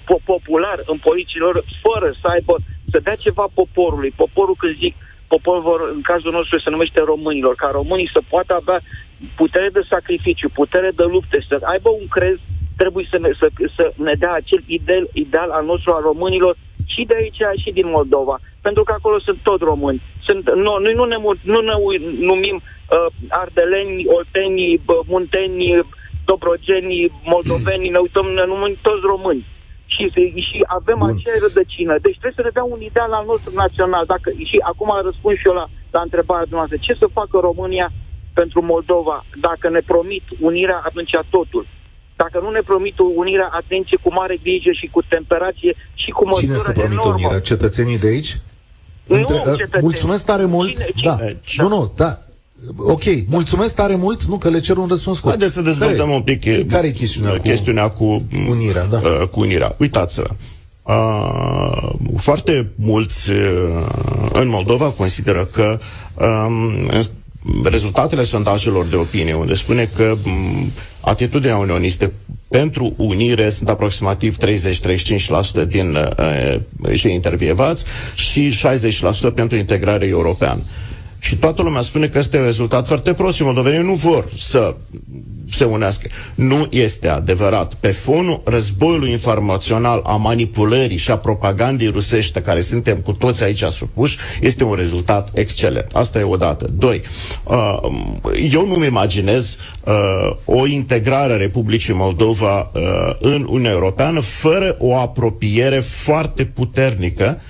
po- popular în politicilor, fără să aibă, să dea ceva poporului, poporul când zic, poporul vor, în cazul nostru se numește românilor, ca românii să poată avea putere de sacrificiu, putere de lupte, să aibă un crez trebuie să ne, să, să ne dea acel ideal, ideal al nostru al românilor și de aici și din Moldova. Pentru că acolo sunt tot români. Sunt, no, noi nu ne, nu ne numim uh, ardeleni, olteni, munteni, dobrogeni, moldoveni, ne uităm, ne numim toți români. Și, și avem Bun. aceeași rădăcină. Deci trebuie să ne dea un ideal al nostru național. Dacă, și acum răspund și eu la, la întrebarea dumneavoastră. Ce să facă România pentru Moldova? Dacă ne promit unirea, atunci totul. Dacă nu ne promit unirea, atenție, cu mare grijă și cu temperație și cu măsură Cine să promite unirea? Cetățenii de aici? Nu, Între, cetățenii. Mulțumesc tare mult. Cine, da. cine? da. Nu, nu, da. Ok, mulțumesc tare mult, nu că le cer un răspuns scurt. Haideți să dezvoltăm un pic care e chestiunea, chestiunea cu, cu unirea. Da. Uh, cu unirea. Uitați-vă, uh, foarte mulți uh, în Moldova consideră că uh, rezultatele sondajelor de opinie, unde spune că um, atitudinea unioniste pentru unire sunt aproximativ 30-35% din uh, cei intervievați și 60% pentru integrare europeană. Și toată lumea spune că este un rezultat foarte prost și moldovenii nu vor să se unească. Nu este adevărat. Pe fonul războiului informațional, a manipulării și a propagandei rusește, care suntem cu toți aici supuși, este un rezultat excelent. Asta e o dată. Doi, uh, eu nu-mi imaginez uh, o integrare a Republicii Moldova uh, în Uniunea Europeană fără o apropiere foarte puternică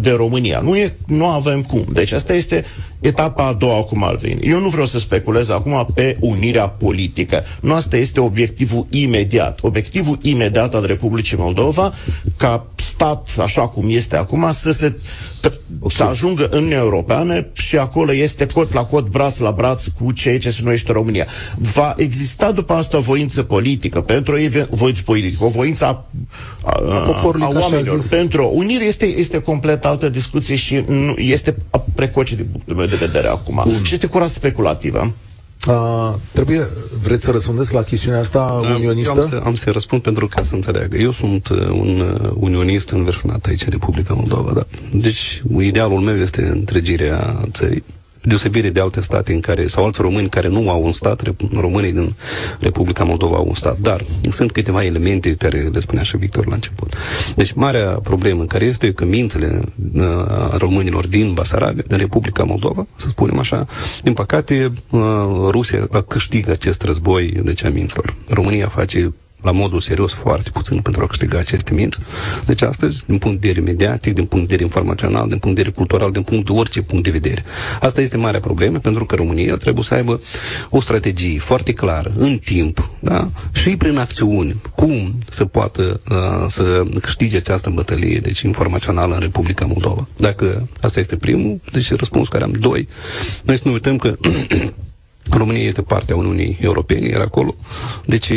de România. Nu, e, nu avem cum. Deci asta este etapa a doua, cum ar veni. Eu nu vreau să speculez acum pe unirea politică. Nu asta este obiectivul imediat. Obiectivul imediat al Republicii Moldova, ca stat, așa cum este acum, să se okay. să ajungă în Uniunea Europeană și acolo este cot la cot, braț la braț cu cei ce se numește România. Va exista după asta o voință politică pentru o voință politică, o voință a, a, a, a oamenilor. Pentru o unire este, este complet altă discuție și nu, este precoce din punctul meu de vedere acum. Bun. Și este curat speculativă. Uh, trebuie, vreți să răspundeți la chestiunea asta uh, unionistă? Eu am să, am să răspund pentru ca să înțeleagă. Eu sunt uh, un uh, unionist înverșunat aici în Republica Moldova, da. Deci, idealul meu este întregirea țării deosebire de alte state în care, sau alți români care nu au un stat, românii din Republica Moldova au un stat, dar sunt câteva elemente care le spunea și Victor la început. Deci, marea problemă care este că mințele uh, românilor din Basarabia, din Republica Moldova, să spunem așa, din păcate, uh, Rusia câștigă acest război de cea minților. România face la modul serios foarte puțin pentru a câștiga aceste minți. Deci astăzi, din punct de vedere mediatic, din punct de vedere informațional, din punct de vedere cultural, din punct de orice punct de vedere. Asta este marea problemă pentru că România trebuie să aibă o strategie foarte clară, în timp, da? și prin acțiuni, cum să poată uh, să câștige această bătălie, deci informațională în Republica Moldova. Dacă asta este primul, deci răspunsul care am. Doi, noi să nu uităm că România este parte a Uniunii Europene, era acolo. Deci,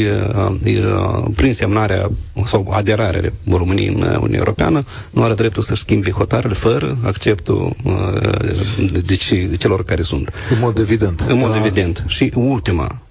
prin semnarea sau aderarea României în Uniunea Europeană, nu are dreptul să schimbe hotărârile fără acceptul deci, de celor care sunt. În mod evident. În mod da. evident. Și ultima,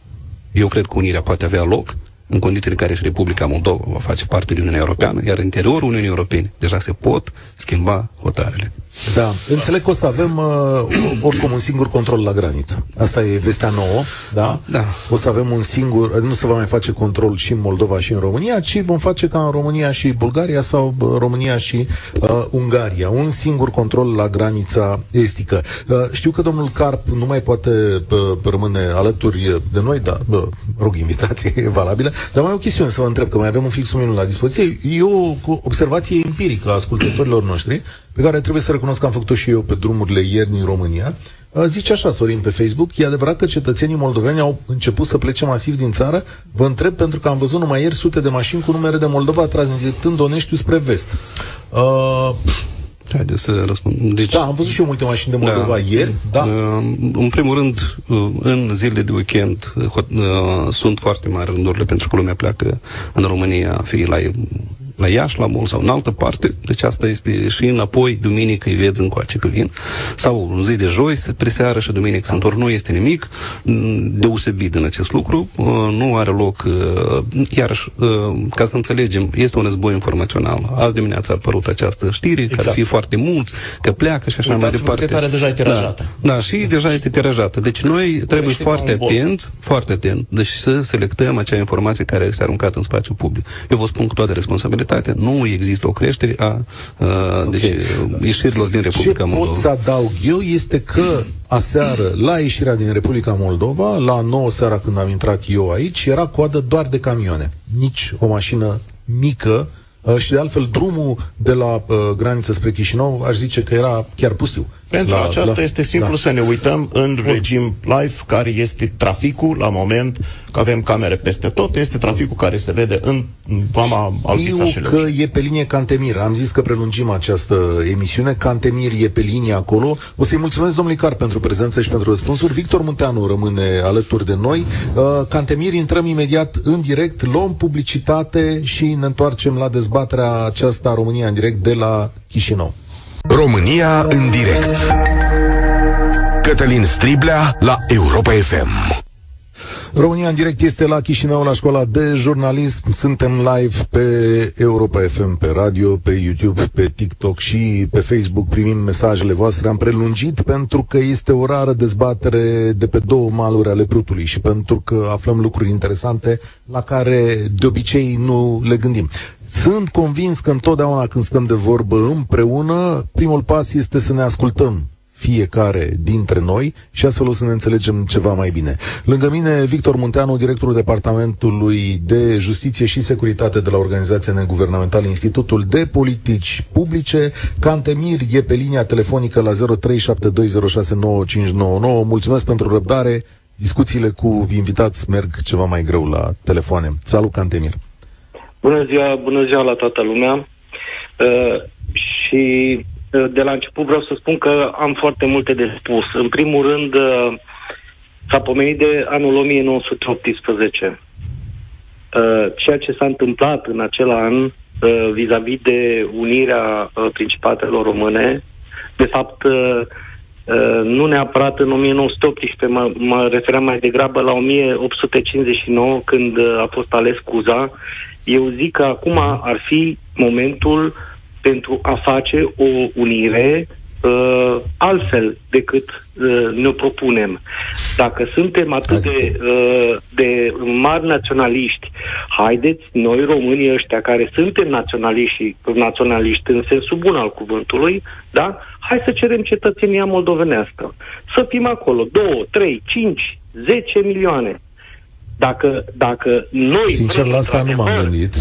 eu cred că unirea poate avea loc în condițiile în care și Republica Moldova va face parte din Uniunea Europeană, iar în interiorul Uniunii Europene deja se pot schimba hotărele. Da, înțeleg că o să avem uh, oricum un singur control la graniță. Asta e vestea nouă, da? Da. O să avem un singur, nu se va mai face control și în Moldova și în România, ci vom face ca în România și Bulgaria sau uh, România și uh, Ungaria. Un singur control la granița estică. Uh, știu că domnul Carp nu mai poate uh, rămâne alături de noi, dar uh, rog, invitație e valabilă. Dar mai o chestiune să vă întreb, că mai avem un fix un minut la dispoziție. E o observație empirică a ascultătorilor noștri, pe care trebuie să recunosc că am făcut-o și eu pe drumurile ieri în România. Zice așa, Sorin, pe Facebook, e adevărat că cetățenii moldoveni au început să plece masiv din țară? Vă întreb pentru că am văzut numai ieri sute de mașini cu numere de Moldova tranzitând Oneștiu spre vest. Uh, Haideți să răspund. Deci, da, am văzut și eu multe mașini de Moldova da, ieri. Da. Uh, în primul rând, uh, în zilele de weekend uh, sunt foarte mari rândurile pentru că lumea pleacă în România, fie la la Iași, la Mol sau în altă parte, deci asta este și înapoi, duminică îi vezi încoace pe vin, sau în zi de joi, spre seară și duminică se întorc, nu este nimic deosebit din acest lucru, uh, nu are loc, uh, iarăși, uh, ca să înțelegem, este un război informațional. Azi dimineața a apărut această știre, exact. că ar fi foarte mulți, că pleacă și așa Uitați mai departe. Care deja e tirajată. Da, da, și deja este tirajată. Deci noi trebuie foarte atent, foarte atent, deci să selectăm acea informație care este aruncată în spațiu public. Eu vă spun cu toată responsabilitatea securitate, nu există o creștere a, a okay. deci, ieșirilor din Republica Ce Moldova. pot să adaug eu este că aseară, la ieșirea din Republica Moldova, la 9 seara când am intrat eu aici, era coadă doar de camioane. Nici o mașină mică uh, și de altfel drumul de la uh, graniță spre Chișinău aș zice că era chiar pustiu. Pentru la, aceasta la, este simplu la. să ne uităm în regim live care este traficul la moment, că avem camere peste tot, este traficul care se vede în vama Alpița Știu că e pe linie Cantemir. Am zis că prelungim această emisiune. Cantemir e pe linie acolo. O să-i mulțumesc domnului Car pentru prezență și pentru răspunsuri. Victor Munteanu rămâne alături de noi. Uh, Cantemir, intrăm imediat în direct, luăm publicitate și ne întoarcem la dezbaterea aceasta România în direct de la Chișinău. România în direct. Cătălin Striblea la Europa FM România în direct este la Chișinău, la școala de jurnalism. Suntem live pe Europa FM, pe radio, pe YouTube, pe TikTok și pe Facebook. Primim mesajele voastre. Am prelungit pentru că este o rară dezbatere de pe două maluri ale Prutului și pentru că aflăm lucruri interesante la care de obicei nu le gândim. Sunt convins că întotdeauna când stăm de vorbă împreună, primul pas este să ne ascultăm fiecare dintre noi și astfel o să ne înțelegem ceva mai bine. Lângă mine, Victor Munteanu, directorul Departamentului de Justiție și Securitate de la Organizația Neguvernamentală Institutul de Politici Publice. Cantemir e pe linia telefonică la 0372069599. Mulțumesc pentru răbdare. Discuțiile cu invitați merg ceva mai greu la telefoane. Salut, Cantemir! Bună ziua, bună ziua la toată lumea. Uh, și uh, de la început vreau să spun că am foarte multe de spus. În primul rând, uh, s-a pomenit de anul 1918. Uh, ceea ce s-a întâmplat în acel an uh, vis-a-vis de unirea uh, principatelor române, de fapt, uh, Uh, nu neapărat în 1918, mă, mă refeream mai degrabă la 1859, când uh, a fost ales Cuza. Eu zic că acum ar fi momentul pentru a face o unire uh, altfel decât uh, ne propunem. Dacă suntem atât de, uh, de mari naționaliști, haideți noi românii ăștia care suntem naționaliști, naționaliști în sensul bun al cuvântului, da? Hai să cerem cetățenia moldovenească. Să fim acolo 2, 3, 5, 10 milioane. Dacă, dacă noi... Sincer, la asta nu m-am gândit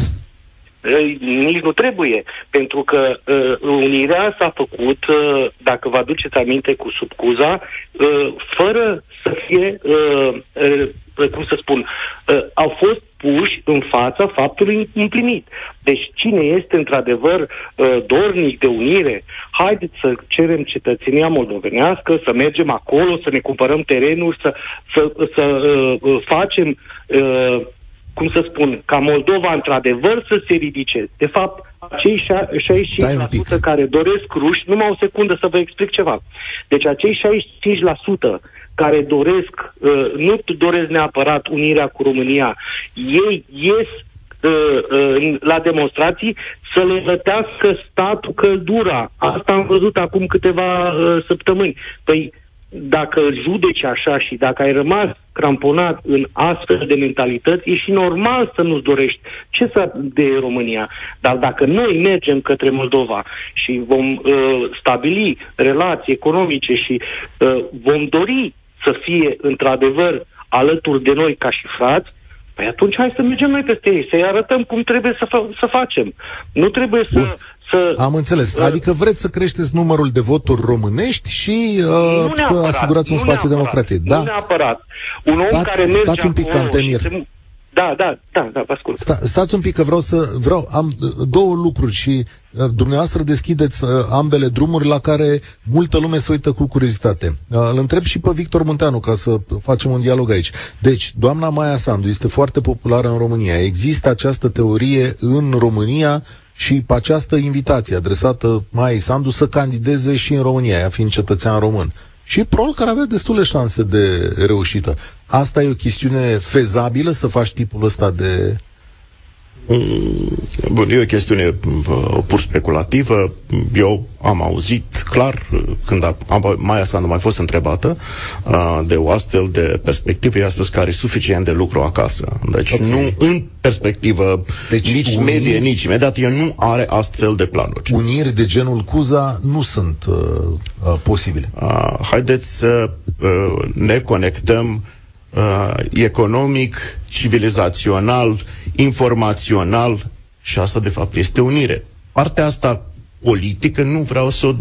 nici nu trebuie, pentru că uh, unirea s-a făcut, uh, dacă vă aduceți aminte, cu subcuza, uh, fără să fie, uh, uh, cum să spun, uh, au fost puși în fața faptului împlinit. Deci cine este într-adevăr uh, dornic de unire, haideți să cerem cetățenia moldovenească, să mergem acolo, să ne cumpărăm terenuri, să, să, să uh, uh facem uh, cum să spun, ca Moldova într-adevăr să se ridice. De fapt, acei 65% care doresc ruși, numai o secundă să vă explic ceva. Deci acei 65% care doresc, uh, nu doresc neapărat unirea cu România, ei ies uh, uh, la demonstrații să le vătească statul căldura. Asta am văzut acum câteva uh, săptămâni. Păi dacă îl judeci așa și dacă ai rămas cramponat în astfel de mentalități, e și normal să nu-ți dorești ce să de România. Dar dacă noi mergem către Moldova și vom uh, stabili relații economice și uh, vom dori să fie într-adevăr alături de noi ca și frați, Păi atunci hai să mergem noi peste ei, să-i arătăm cum trebuie să, fa- să facem. Nu trebuie să, Bun să... Am înțeles. Uh, adică vreți să creșteți numărul de voturi românești și uh, să asigurați un spațiu democratic. Da? Nu neapărat. Un stați, om care merge stați un pic, Cantemir. Se... Da, da, da, da, vă ascult. Sta, stați un pic că vreau să... Vreau, am uh, două lucruri și uh, dumneavoastră deschideți uh, ambele drumuri la care multă lume se uită cu curiozitate. Uh, îl întreb și pe Victor Munteanu ca să facem un dialog aici. Deci, doamna Maia Sandu este foarte populară în România. Există această teorie în România și pe această invitație adresată Mai Sandu să candideze și în România, ea fiind cetățean român. Și probabil că avea destule șanse de reușită. Asta e o chestiune fezabilă să faci tipul ăsta de Mm, bun, e o chestiune uh, pur speculativă. Eu am auzit clar, uh, când a, a, Maia s-a mai fost întrebată uh, de o astfel de perspectivă, i-a spus că are suficient de lucru acasă. Deci okay. nu în perspectivă deci nici uniri, medie, nici imediat, el nu are astfel de planuri. Uniri de genul Cuza nu sunt uh, uh, posibile. Uh, haideți să uh, ne conectăm uh, economic, civilizațional, informațional și asta de fapt este unire. Partea asta politică nu vreau să o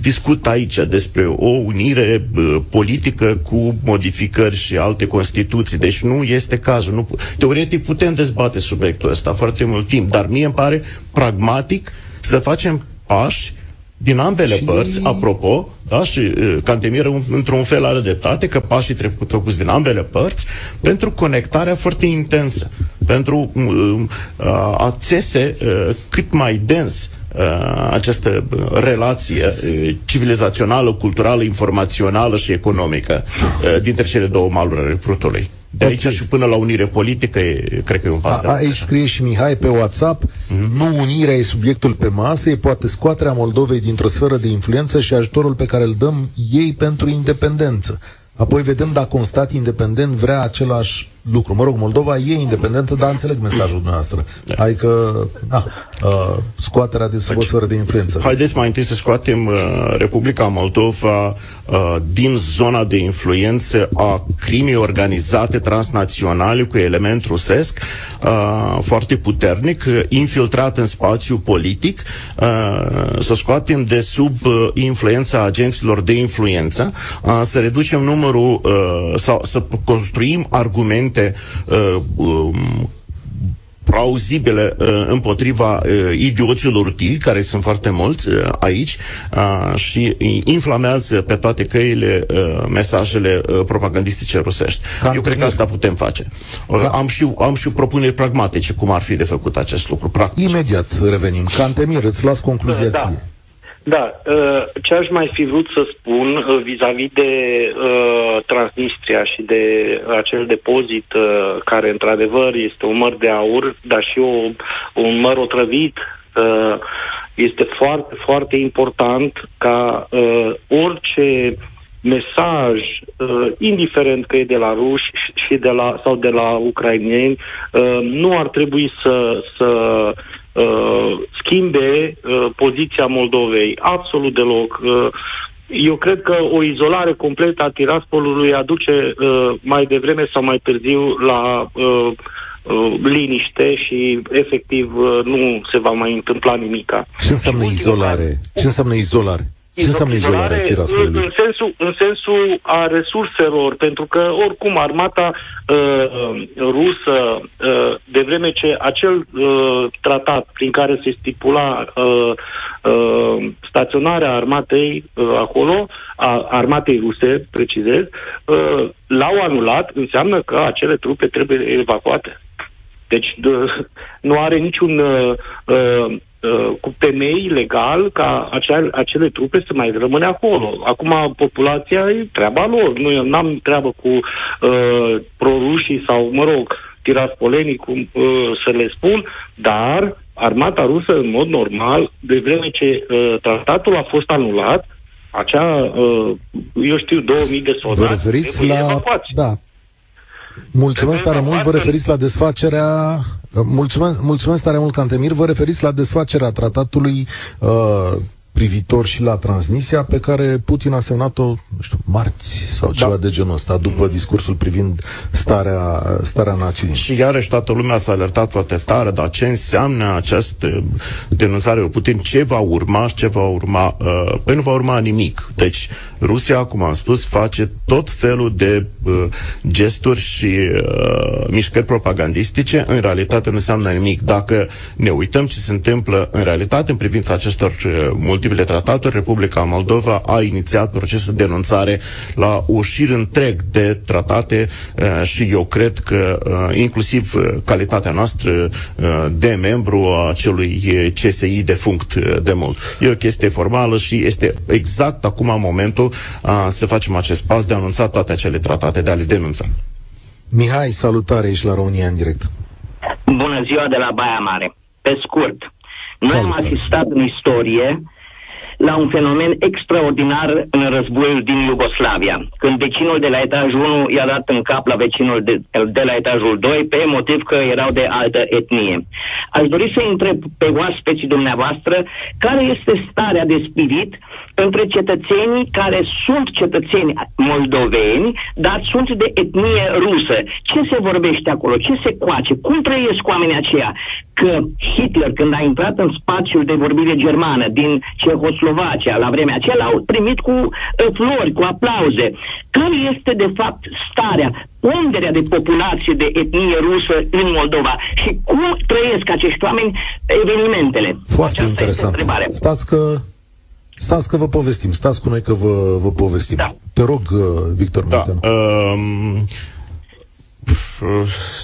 discut aici despre o unire uh, politică cu modificări și alte constituții. Deci nu este cazul. Nu, teoretic putem dezbate subiectul ăsta foarte mult timp, dar mie îmi pare pragmatic să facem pași din ambele și... părți, apropo, da, și uh, Cantemir într-un fel are dreptate că pașii trebuie făcuți din ambele părți pentru conectarea foarte intensă, pentru uh, a țese uh, cât mai dens uh, această relație uh, civilizațională, culturală, informațională și economică uh, dintre cele două maluri ale Prutului. De aici okay. și până la unire politică, e, cred că e un pas. A, aici scrie și Mihai pe WhatsApp, mm-hmm. nu unirea e subiectul pe masă, e poate scoaterea Moldovei dintr-o sferă de influență și ajutorul pe care îl dăm ei pentru independență. Apoi vedem dacă un stat independent vrea același lucru. Mă rog, Moldova e independentă, dar înțeleg mesajul dumneavoastră. Da. Adică, na, uh, scoaterea de sub o sferă de influență. Haideți mai întâi să scoatem uh, Republica Moldova uh, din zona de influență a crimei organizate transnaționale cu element rusesc uh, foarte puternic, uh, infiltrat în spațiu politic, uh, să scoatem de sub uh, influența agenților de influență, uh, să reducem numărul uh, sau să construim argumente argumente uh, um, plauzibile uh, împotriva uh, idioților utili, care sunt foarte mulți uh, aici, uh, și inflamează pe toate căile uh, mesajele uh, propagandistice rusești. Cam Eu cred că asta putem face. Uh, da. am, și, am și propuneri pragmatice cum ar fi de făcut acest lucru, practic. Imediat revenim. Cantemir, îți las concluzia da. Da, uh, ce aș mai fi vrut să spun uh, vis-a-vis de uh, Transnistria și de acel depozit care într-adevăr este un măr de aur, dar și o, un măr otrăvit, este foarte, foarte important ca orice mesaj, indiferent că e de la ruși și de la, sau de la ucrainieni, nu ar trebui să, să uh, schimbe uh, poziția Moldovei. Absolut deloc. Uh, eu cred că o izolare completă a Tiraspolului aduce uh, mai devreme sau mai târziu la uh, uh, liniște și efectiv uh, nu se va mai întâmpla nimica. Ce înseamnă izolare? Ce înseamnă izolare? Ce înseamnă izolarea Tiraspolului? În sensul, în sensul a resurselor, pentru că oricum armata uh, rusă, uh, de vreme ce acel uh, tratat prin care se stipula uh, uh, staționarea armatei uh, acolo, a armatei ruse, precizez, uh, l-au anulat, înseamnă că acele trupe trebuie evacuate. Deci de, nu are niciun uh, uh, Uh, cu temei legal ca acea, acele trupe să mai rămâne acolo. Acum populația e treaba lor. Nu am treabă cu uh, prorușii sau, mă rog, tiraspolenii, cum uh, să le spun, dar armata rusă, în mod normal, de vreme ce uh, tratatul a fost anulat, acea, uh, eu știu, 2000 de soldați Vă referiți la... Evacuați. Da. Mulțumesc tare mult, vă referiți la desfacerea Mulțumesc, mulțumesc tare mult, Cantemir. Vă referiți la desfacerea tratatului uh, privitor și la Transnisia, pe care Putin a semnat-o, nu știu, marți sau ceva da. de genul ăsta, după discursul privind starea, starea națiunii. Și iarăși toată lumea s-a alertat foarte tare, dar ce înseamnă această denunțare lui Putin, ce va urma și ce va urma? Uh, păi nu va urma nimic. Deci Rusia, cum am spus, face tot felul de uh, gesturi și uh, mișcări propagandistice, în realitate nu înseamnă nimic. Dacă ne uităm ce se întâmplă în realitate în privința acestor uh, multiple trataturi, Republica Moldova a inițiat procesul de denunțare la o șir întreg de tratate uh, și eu cred că uh, inclusiv uh, calitatea noastră uh, de membru a acelui CSI defunct uh, de mult. E o chestie formală și este exact acum momentul uh, să facem acest pas de a anunța toate acele tratate, de a le denunța. Mihai, salutare, ești la România în direct. Bună ziua de la Baia Mare. Pe scurt, noi Salut. am asistat în istorie la un fenomen extraordinar în războiul din Iugoslavia, când vecinul de la etajul 1 i-a dat în cap la vecinul de, de la etajul 2 pe motiv că erau de altă etnie. Aș dori să întreb pe oaspeții dumneavoastră care este starea de spirit între cetățenii care sunt cetățeni moldoveni, dar sunt de etnie rusă. Ce se vorbește acolo? Ce se coace? Cum trăiesc oamenii aceia? Că Hitler, când a intrat în spațiul de vorbire germană din Cehoslovacia, la vremea aceea, l-au primit cu uh, flori, cu aplauze. Care este, de fapt, starea, ponderea de populație de etnie rusă în Moldova și cum trăiesc acești oameni evenimentele? Foarte Aceasta interesant. Stați că Stați că vă povestim, stați cu noi că vă, vă povestim. Da. Te rog, uh, Victor da. Um,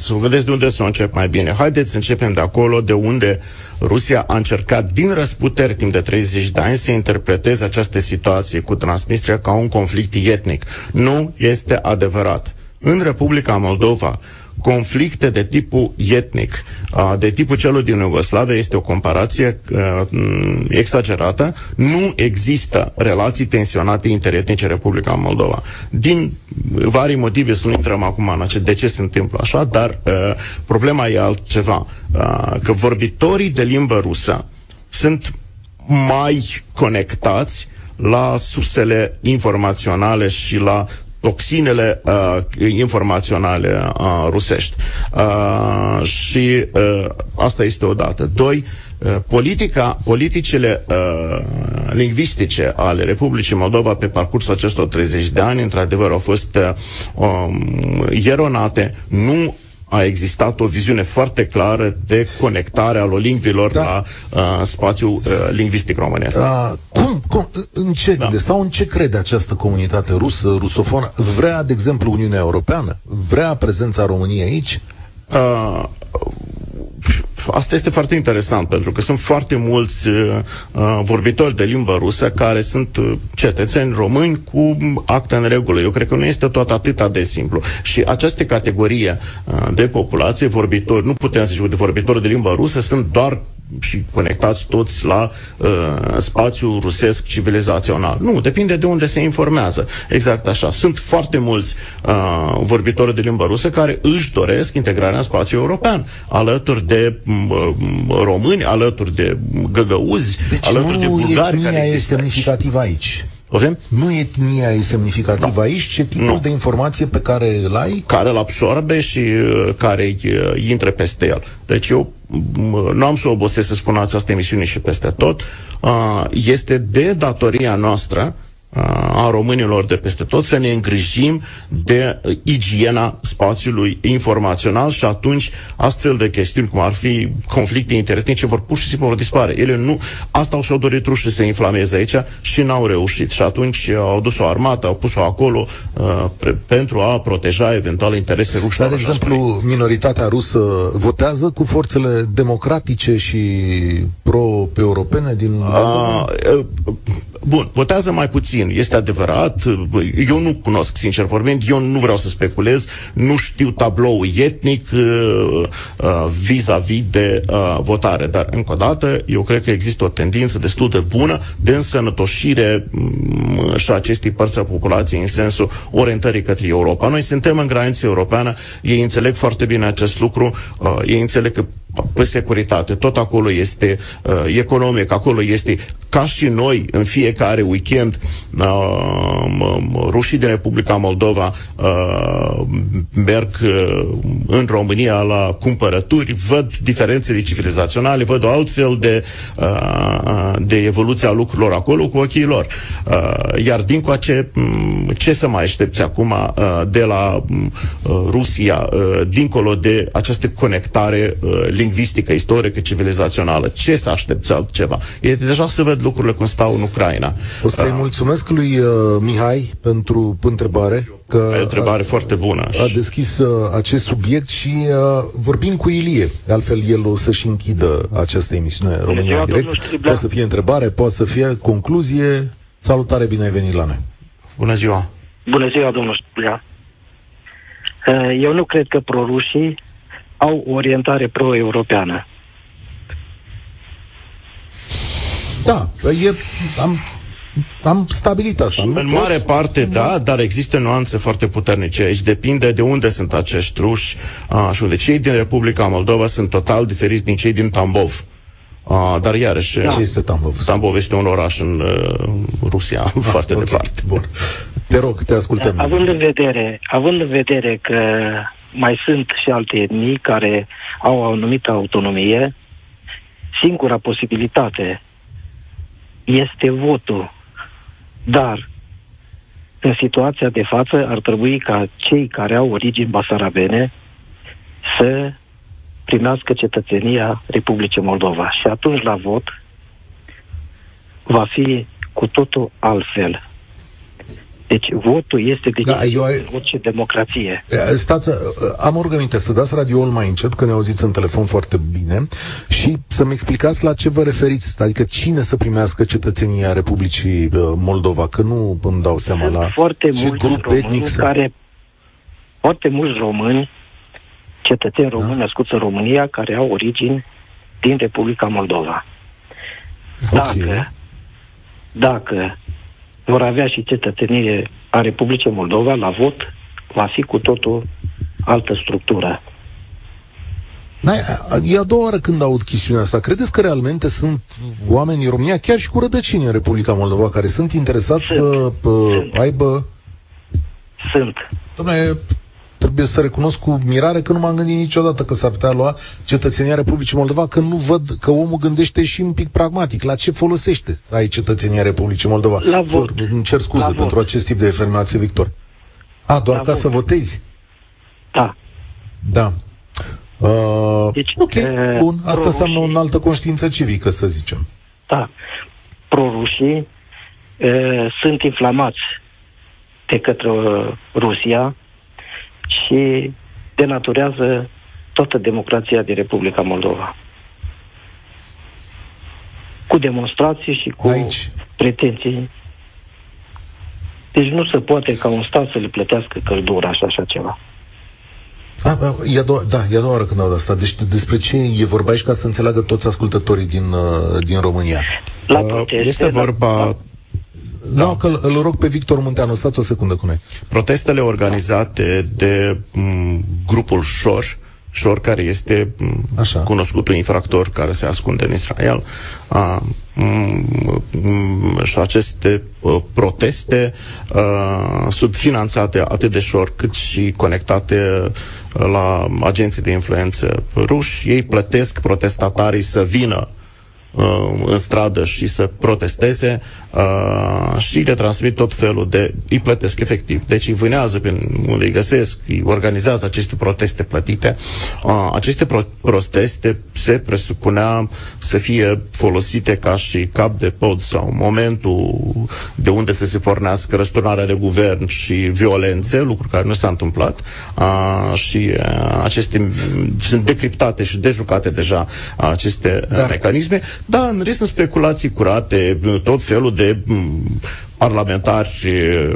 să vedeți de unde să încep mai bine. Haideți să începem de acolo, de unde Rusia a încercat din răsputeri timp de 30 de ani să interpreteze această situație cu Transnistria ca un conflict etnic. Nu este adevărat. În Republica Moldova, conflicte de tipul etnic, de tipul celor din Iugoslavia, este o comparație exagerată. Nu există relații tensionate interetnice în Republica Moldova. Din vari motive, să nu intrăm acum în de ce se întâmplă așa, dar problema e altceva. Că vorbitorii de limbă rusă sunt mai conectați la sursele informaționale și la toxinele uh, informaționale uh, rusești. Uh, și uh, asta este o dată. Doi, uh, politica, politicile uh, lingvistice ale Republicii Moldova pe parcursul acestor 30 de ani, într-adevăr, au fost uh, um, eronate, nu a existat o viziune foarte clară de conectare al lingvilor da. la uh, spațiul uh, lingvistic românesc. Uh, cum, cum, în ce da. crede sau în ce crede această comunitate rusă, rusofonă? Vrea, de exemplu, Uniunea Europeană? Vrea prezența României aici? Uh, asta este foarte interesant, pentru că sunt foarte mulți uh, uh, vorbitori de limbă rusă care sunt uh, cetățeni români cu acte în regulă. Eu cred că nu este tot atât de simplu. Și această categorie uh, de populație, vorbitori, nu putem să zic de vorbitori de limbă rusă, sunt doar și conectați toți la uh, spațiul rusesc civilizațional. Nu, depinde de unde se informează. Exact așa. Sunt foarte mulți uh, vorbitori de limbă rusă care își doresc integrarea în spațiul european, alături de uh, români, alături de găgăuzi, deci alături de bulgari care este există semnificativ aici. Avem? Nu etnia e semnificativă no. aici, ce tipul no. de informație pe care îl ai? Care îl absorbe și uh, care uh, intre peste el. Deci eu nu am să obosesc să spun această emisiune și peste tot, uh, este de datoria noastră a românilor de peste tot să ne îngrijim de igiena spațiului informațional și atunci astfel de chestiuni cum ar fi conflicte interetnice vor pur și simplu vor dispare. Ele nu, asta au și-au dorit rușii să inflameze aici și n-au reușit și atunci au dus o armată, au pus-o acolo uh, pre, pentru a proteja eventual interese rușilor. Dar, de exemplu, minoritatea rusă votează cu forțele democratice și pro-europene din a, Bun, votează mai puțin, este adevărat. Eu nu cunosc, sincer vorbind, eu nu vreau să speculez, nu știu tablou etnic uh, uh, vis-a-vis de uh, votare, dar încă o dată, eu cred că există o tendință destul de bună de însănătoșire um, și acestei părți a populației în sensul orientării către Europa. Noi suntem în graniță europeană, ei înțeleg foarte bine acest lucru, uh, ei înțeleg că pe securitate, tot acolo este uh, economic, acolo este ca și noi în fiecare weekend uh, rușii din Republica Moldova uh, merg uh, în România la cumpărături, văd diferențele civilizaționale, văd o altfel de, uh, de evoluția lucrurilor acolo cu ochii lor. Uh, iar din ce, ce să mai aștepți acum uh, de la uh, Rusia, uh, dincolo de această conectare uh, lingvistică, istorică, civilizațională. Ce să aștepți altceva? E deja să văd lucrurile cum stau în Ucraina. O să-i uh, mulțumesc lui uh, Mihai pentru întrebare. Că e o întrebare a, foarte bună. A deschis uh, acest subiect și uh, vorbim cu Ilie. De altfel, el o să-și închidă această emisiune România Direct. Poate să fie întrebare, poate să fie concluzie. Salutare, bine ai venit la noi. Bună ziua! Bună ziua, domnul Splea. Uh, eu nu cred că prorușii au o orientare pro-europeană. Da, e, am, am stabilit asta. Nu în mare parte, da, dar există nuanțe foarte puternice. Aici depinde de unde sunt acești ruși. A, și unde cei din Republica Moldova sunt total diferiți din cei din Tambov. A, dar iarăși... Da. Ce este Tambov? Tambov este un oraș în uh, Rusia, ah, foarte okay. departe. Bun. Te rog, te ascultăm. Având în vedere, având în vedere că mai sunt și alte etnii care au o anumită autonomie, singura posibilitate este votul. Dar, în situația de față, ar trebui ca cei care au origini basarabene să primească cetățenia Republicii Moldova. Și atunci, la vot, va fi cu totul altfel. Deci votul este de da, eu ai... vot și democrație. Stați, am o rugăminte să dați radioul mai încet, că ne auziți în telefon foarte bine, și să-mi explicați la ce vă referiți, adică cine să primească cetățenia Republicii Moldova, că nu îmi dau seama Sunt la foarte ce grup etnic să... care foarte mulți români, cetățeni români da? născuți în România, care au origini din Republica Moldova. Dacă, okay. dacă vor avea și cetățenie a Republicii Moldova la vot, va fi cu totul altă structură. Da, e a doua oară când aud chestiunea asta. Credeți că realmente sunt oameni în România, chiar și cu rădăcini în Republica Moldova, care sunt interesați sunt. să pă, sunt. aibă... Sunt. Dom'le, trebuie să recunosc cu mirare că nu m-am gândit niciodată că s-ar putea lua cetățenia Republicii Moldova, că nu văd că omul gândește și un pic pragmatic. La ce folosește să ai cetățenia Republicii Moldova? La vot. Îmi cer scuze La pentru vot. acest tip de afirmație, Victor. A, doar La ca vot. să votezi? Da. Da. Uh, deci, ok, uh, bun. Asta înseamnă o altă conștiință civică, să zicem. Da. Prorușii uh, sunt inflamați de către Rusia și denaturează toată democrația din Republica Moldova. Cu demonstrații și cu Aici. pretenții. Deci nu se poate ca un stat să le plătească căldura și așa ceva. A, a, e a doua, da, e a doua oară când aud asta. Deci despre ce e vorba aici ca să înțeleagă toți ascultătorii din, uh, din România? La Uh, proteste, Este la- vorba la- Da, că îl, îl rog pe Victor Munteanu, stați o secundă cu noi. protestele organizate de m, grupul Șor, Șor care este m, Așa. cunoscutul infractor care se ascunde în Israel. A, m, m, și aceste uh, proteste uh, subfinanțate atât de Șor cât și conectate uh, la agenții de influență ruși, ei plătesc protestatarii să vină uh, în stradă și să protesteze uh, și le transmit tot felul de... îi plătesc efectiv. Deci îi vânează pe unde îi găsesc, îi organizează aceste proteste plătite. Uh, aceste pro- proteste se presupunea să fie folosite ca și cap de pod sau momentul de unde să se pornească răsturnarea de guvern și violențe, lucru care nu s-a întâmplat uh, și uh, aceste m, sunt decriptate și dejucate deja aceste uh, Dar- mecanisme, dar în rest sunt speculații curate, tot felul de m, parlamentari eh,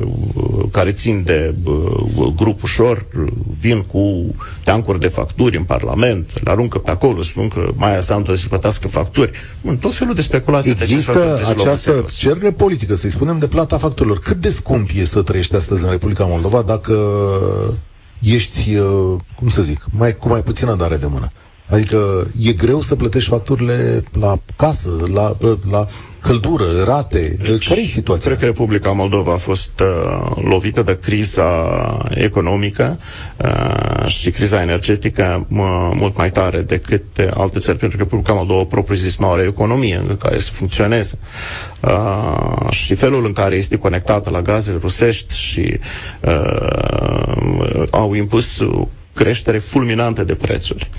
care țin de uh, grup ușor, vin cu teancuri de facturi în Parlament, le aruncă pe acolo, spun că Maia Sandu să plătească facturi. Bun, tot felul de speculații. de ce Există s-ar putea să luăm în această serios. cerere politică, să-i spunem, de plata facturilor. Cât de scump e să trăiești astăzi în Republica Moldova dacă ești, uh, cum să zic, mai, cu mai puțină dare de mână? Adică e greu să plătești facturile la casă, la, uh, la căldură, rate. Care e situația? Cred că Republica Moldova a fost uh, lovită de criza economică uh, și criza energetică uh, mult mai tare decât uh, alte țări, pentru că Republica Moldova propriu-zis nu are economie în care să funcționeze. Uh, și felul în care este conectată la gazele rusești și uh, au impus uh, creștere fulminantă de prețuri.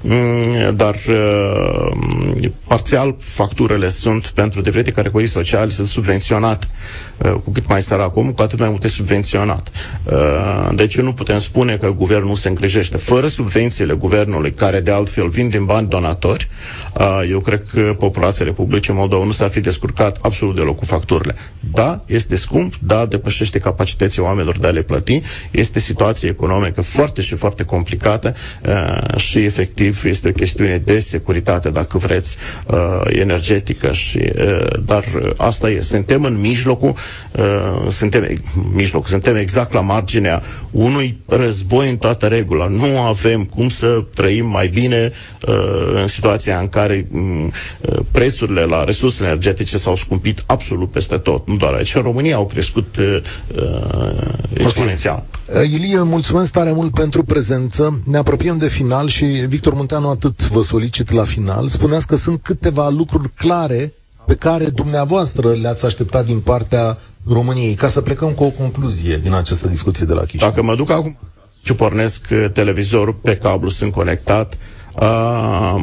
Mm, Dar uh, parțial facturile sunt pentru diferite categorii sociale sunt subvenționate. Uh, Cu cât mai sărac omul, cu atât mai mult e subvenționat. Uh, Deci nu putem spune că guvernul nu se îngrijește. Fără subvențiile guvernului, care de altfel vin din bani donatori, uh, eu cred că populația Republicii Moldova nu s-ar fi descurcat absolut deloc cu facturile. Da, este scump, da, depășește capacității oamenilor de a le plăti, este situație economică foarte și foarte complicată uh, și efectiv este o chestiune de securitate, dacă vreți, uh, energetică și uh, dar uh, asta e. Suntem în mijlocul uh, suntem mijloc, suntem exact la marginea unui război în toată regula. Nu avem cum să trăim mai bine uh, în situația în care um, uh, prețurile la resursele energetice s-au scumpit absolut peste tot. Nu doar aici. În România au crescut uh, uh, exponențial. Ilie, mulțumesc tare mult pentru prezență. Ne apropiem de final și Victor Munteanu atât vă solicit la final. Spuneați că sunt câteva lucruri clare pe care dumneavoastră le-ați așteptat din partea României, ca să plecăm cu o concluzie din această discuție de la Chișinău. Dacă mă duc acum și pornesc uh, televizorul pe cablu, sunt conectat, uh,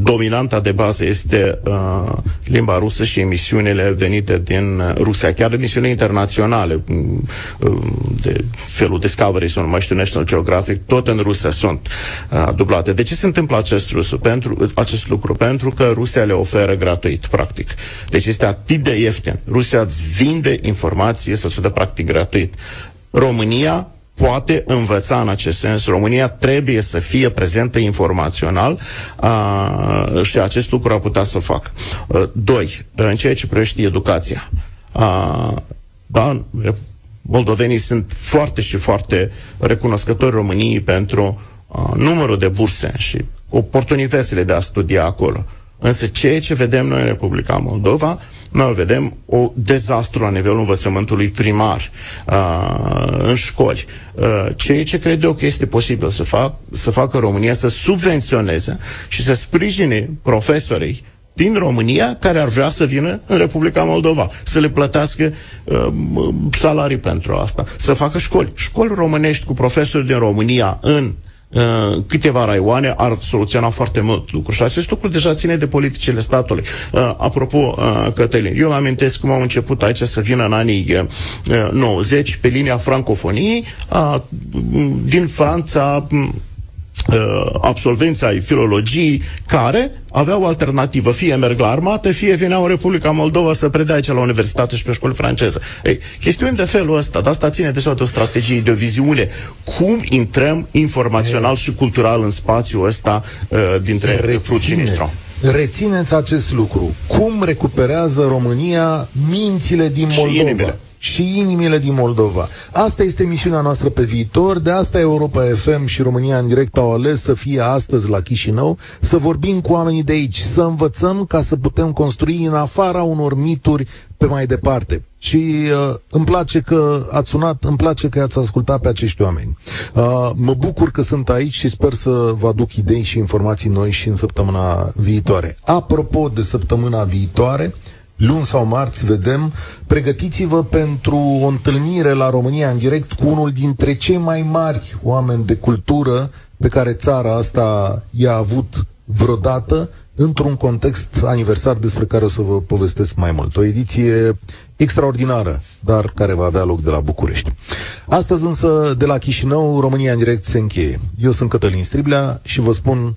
dominanta de bază este uh, limba rusă și emisiunile venite din uh, Rusia, chiar emisiunile internaționale um, um, de felul Discovery sau nu mai știu National Geographic, tot în Rusia sunt uh, dublate. De ce se întâmplă acest, rusu? Pentru, acest lucru? Pentru că Rusia le oferă gratuit, practic. Deci este atât de ieftin. Rusia îți vinde informații, să de practic gratuit. România poate învăța în acest sens. România trebuie să fie prezentă informațional uh, și acest lucru ar putea să facă. Uh, doi, în ceea ce privește educația. Uh, da, moldovenii sunt foarte și foarte recunoscători României pentru uh, numărul de burse și oportunitățile de a studia acolo. Însă ceea ce vedem noi în Republica Moldova, noi vedem o dezastru la nivelul învățământului primar uh, în școli. Uh, ceea ce cred eu că este posibil să, fac, să facă România să subvenționeze și să sprijine profesorii din România care ar vrea să vină în Republica Moldova, să le plătească uh, salarii pentru asta, să facă școli. Școli românești cu profesori din România în Uh, câteva raioane ar soluționa foarte mult lucruri. Și acest lucru deja ține de politicile statului. Uh, apropo, uh, Cătălin, eu amintesc cum au început aici să vină în anii uh, 90 pe linia francofoniei uh, din Franța uh, absolvenți ai filologiei care aveau alternativă. Fie merg la armată, fie veneau în Republica Moldova să predea aici la universitate și pe școli franceză. Ei, chestiuni de felul ăsta, dar asta ține deja de o strategie, de o viziune. Cum intrăm informațional și cultural în spațiul ăsta uh, dintre Prut și Nistru? Rețineți acest lucru. Cum recuperează România mințile din Moldova? Și inimile și inimile din Moldova. Asta este misiunea noastră pe viitor, de asta Europa FM și România în direct au ales să fie astăzi la Chișinău, să vorbim cu oamenii de aici, să învățăm ca să putem construi în afara unor mituri pe mai departe. Și uh, îmi place că ați sunat, îmi place că ați ascultat pe acești oameni. Uh, mă bucur că sunt aici și sper să vă aduc idei și informații noi și în săptămâna viitoare. Apropo de săptămâna viitoare, luni sau marți vedem, pregătiți-vă pentru o întâlnire la România în direct cu unul dintre cei mai mari oameni de cultură pe care țara asta i-a avut vreodată într-un context aniversar despre care o să vă povestesc mai mult. O ediție extraordinară, dar care va avea loc de la București. Astăzi însă, de la Chișinău, România în direct se încheie. Eu sunt Cătălin Striblea și vă spun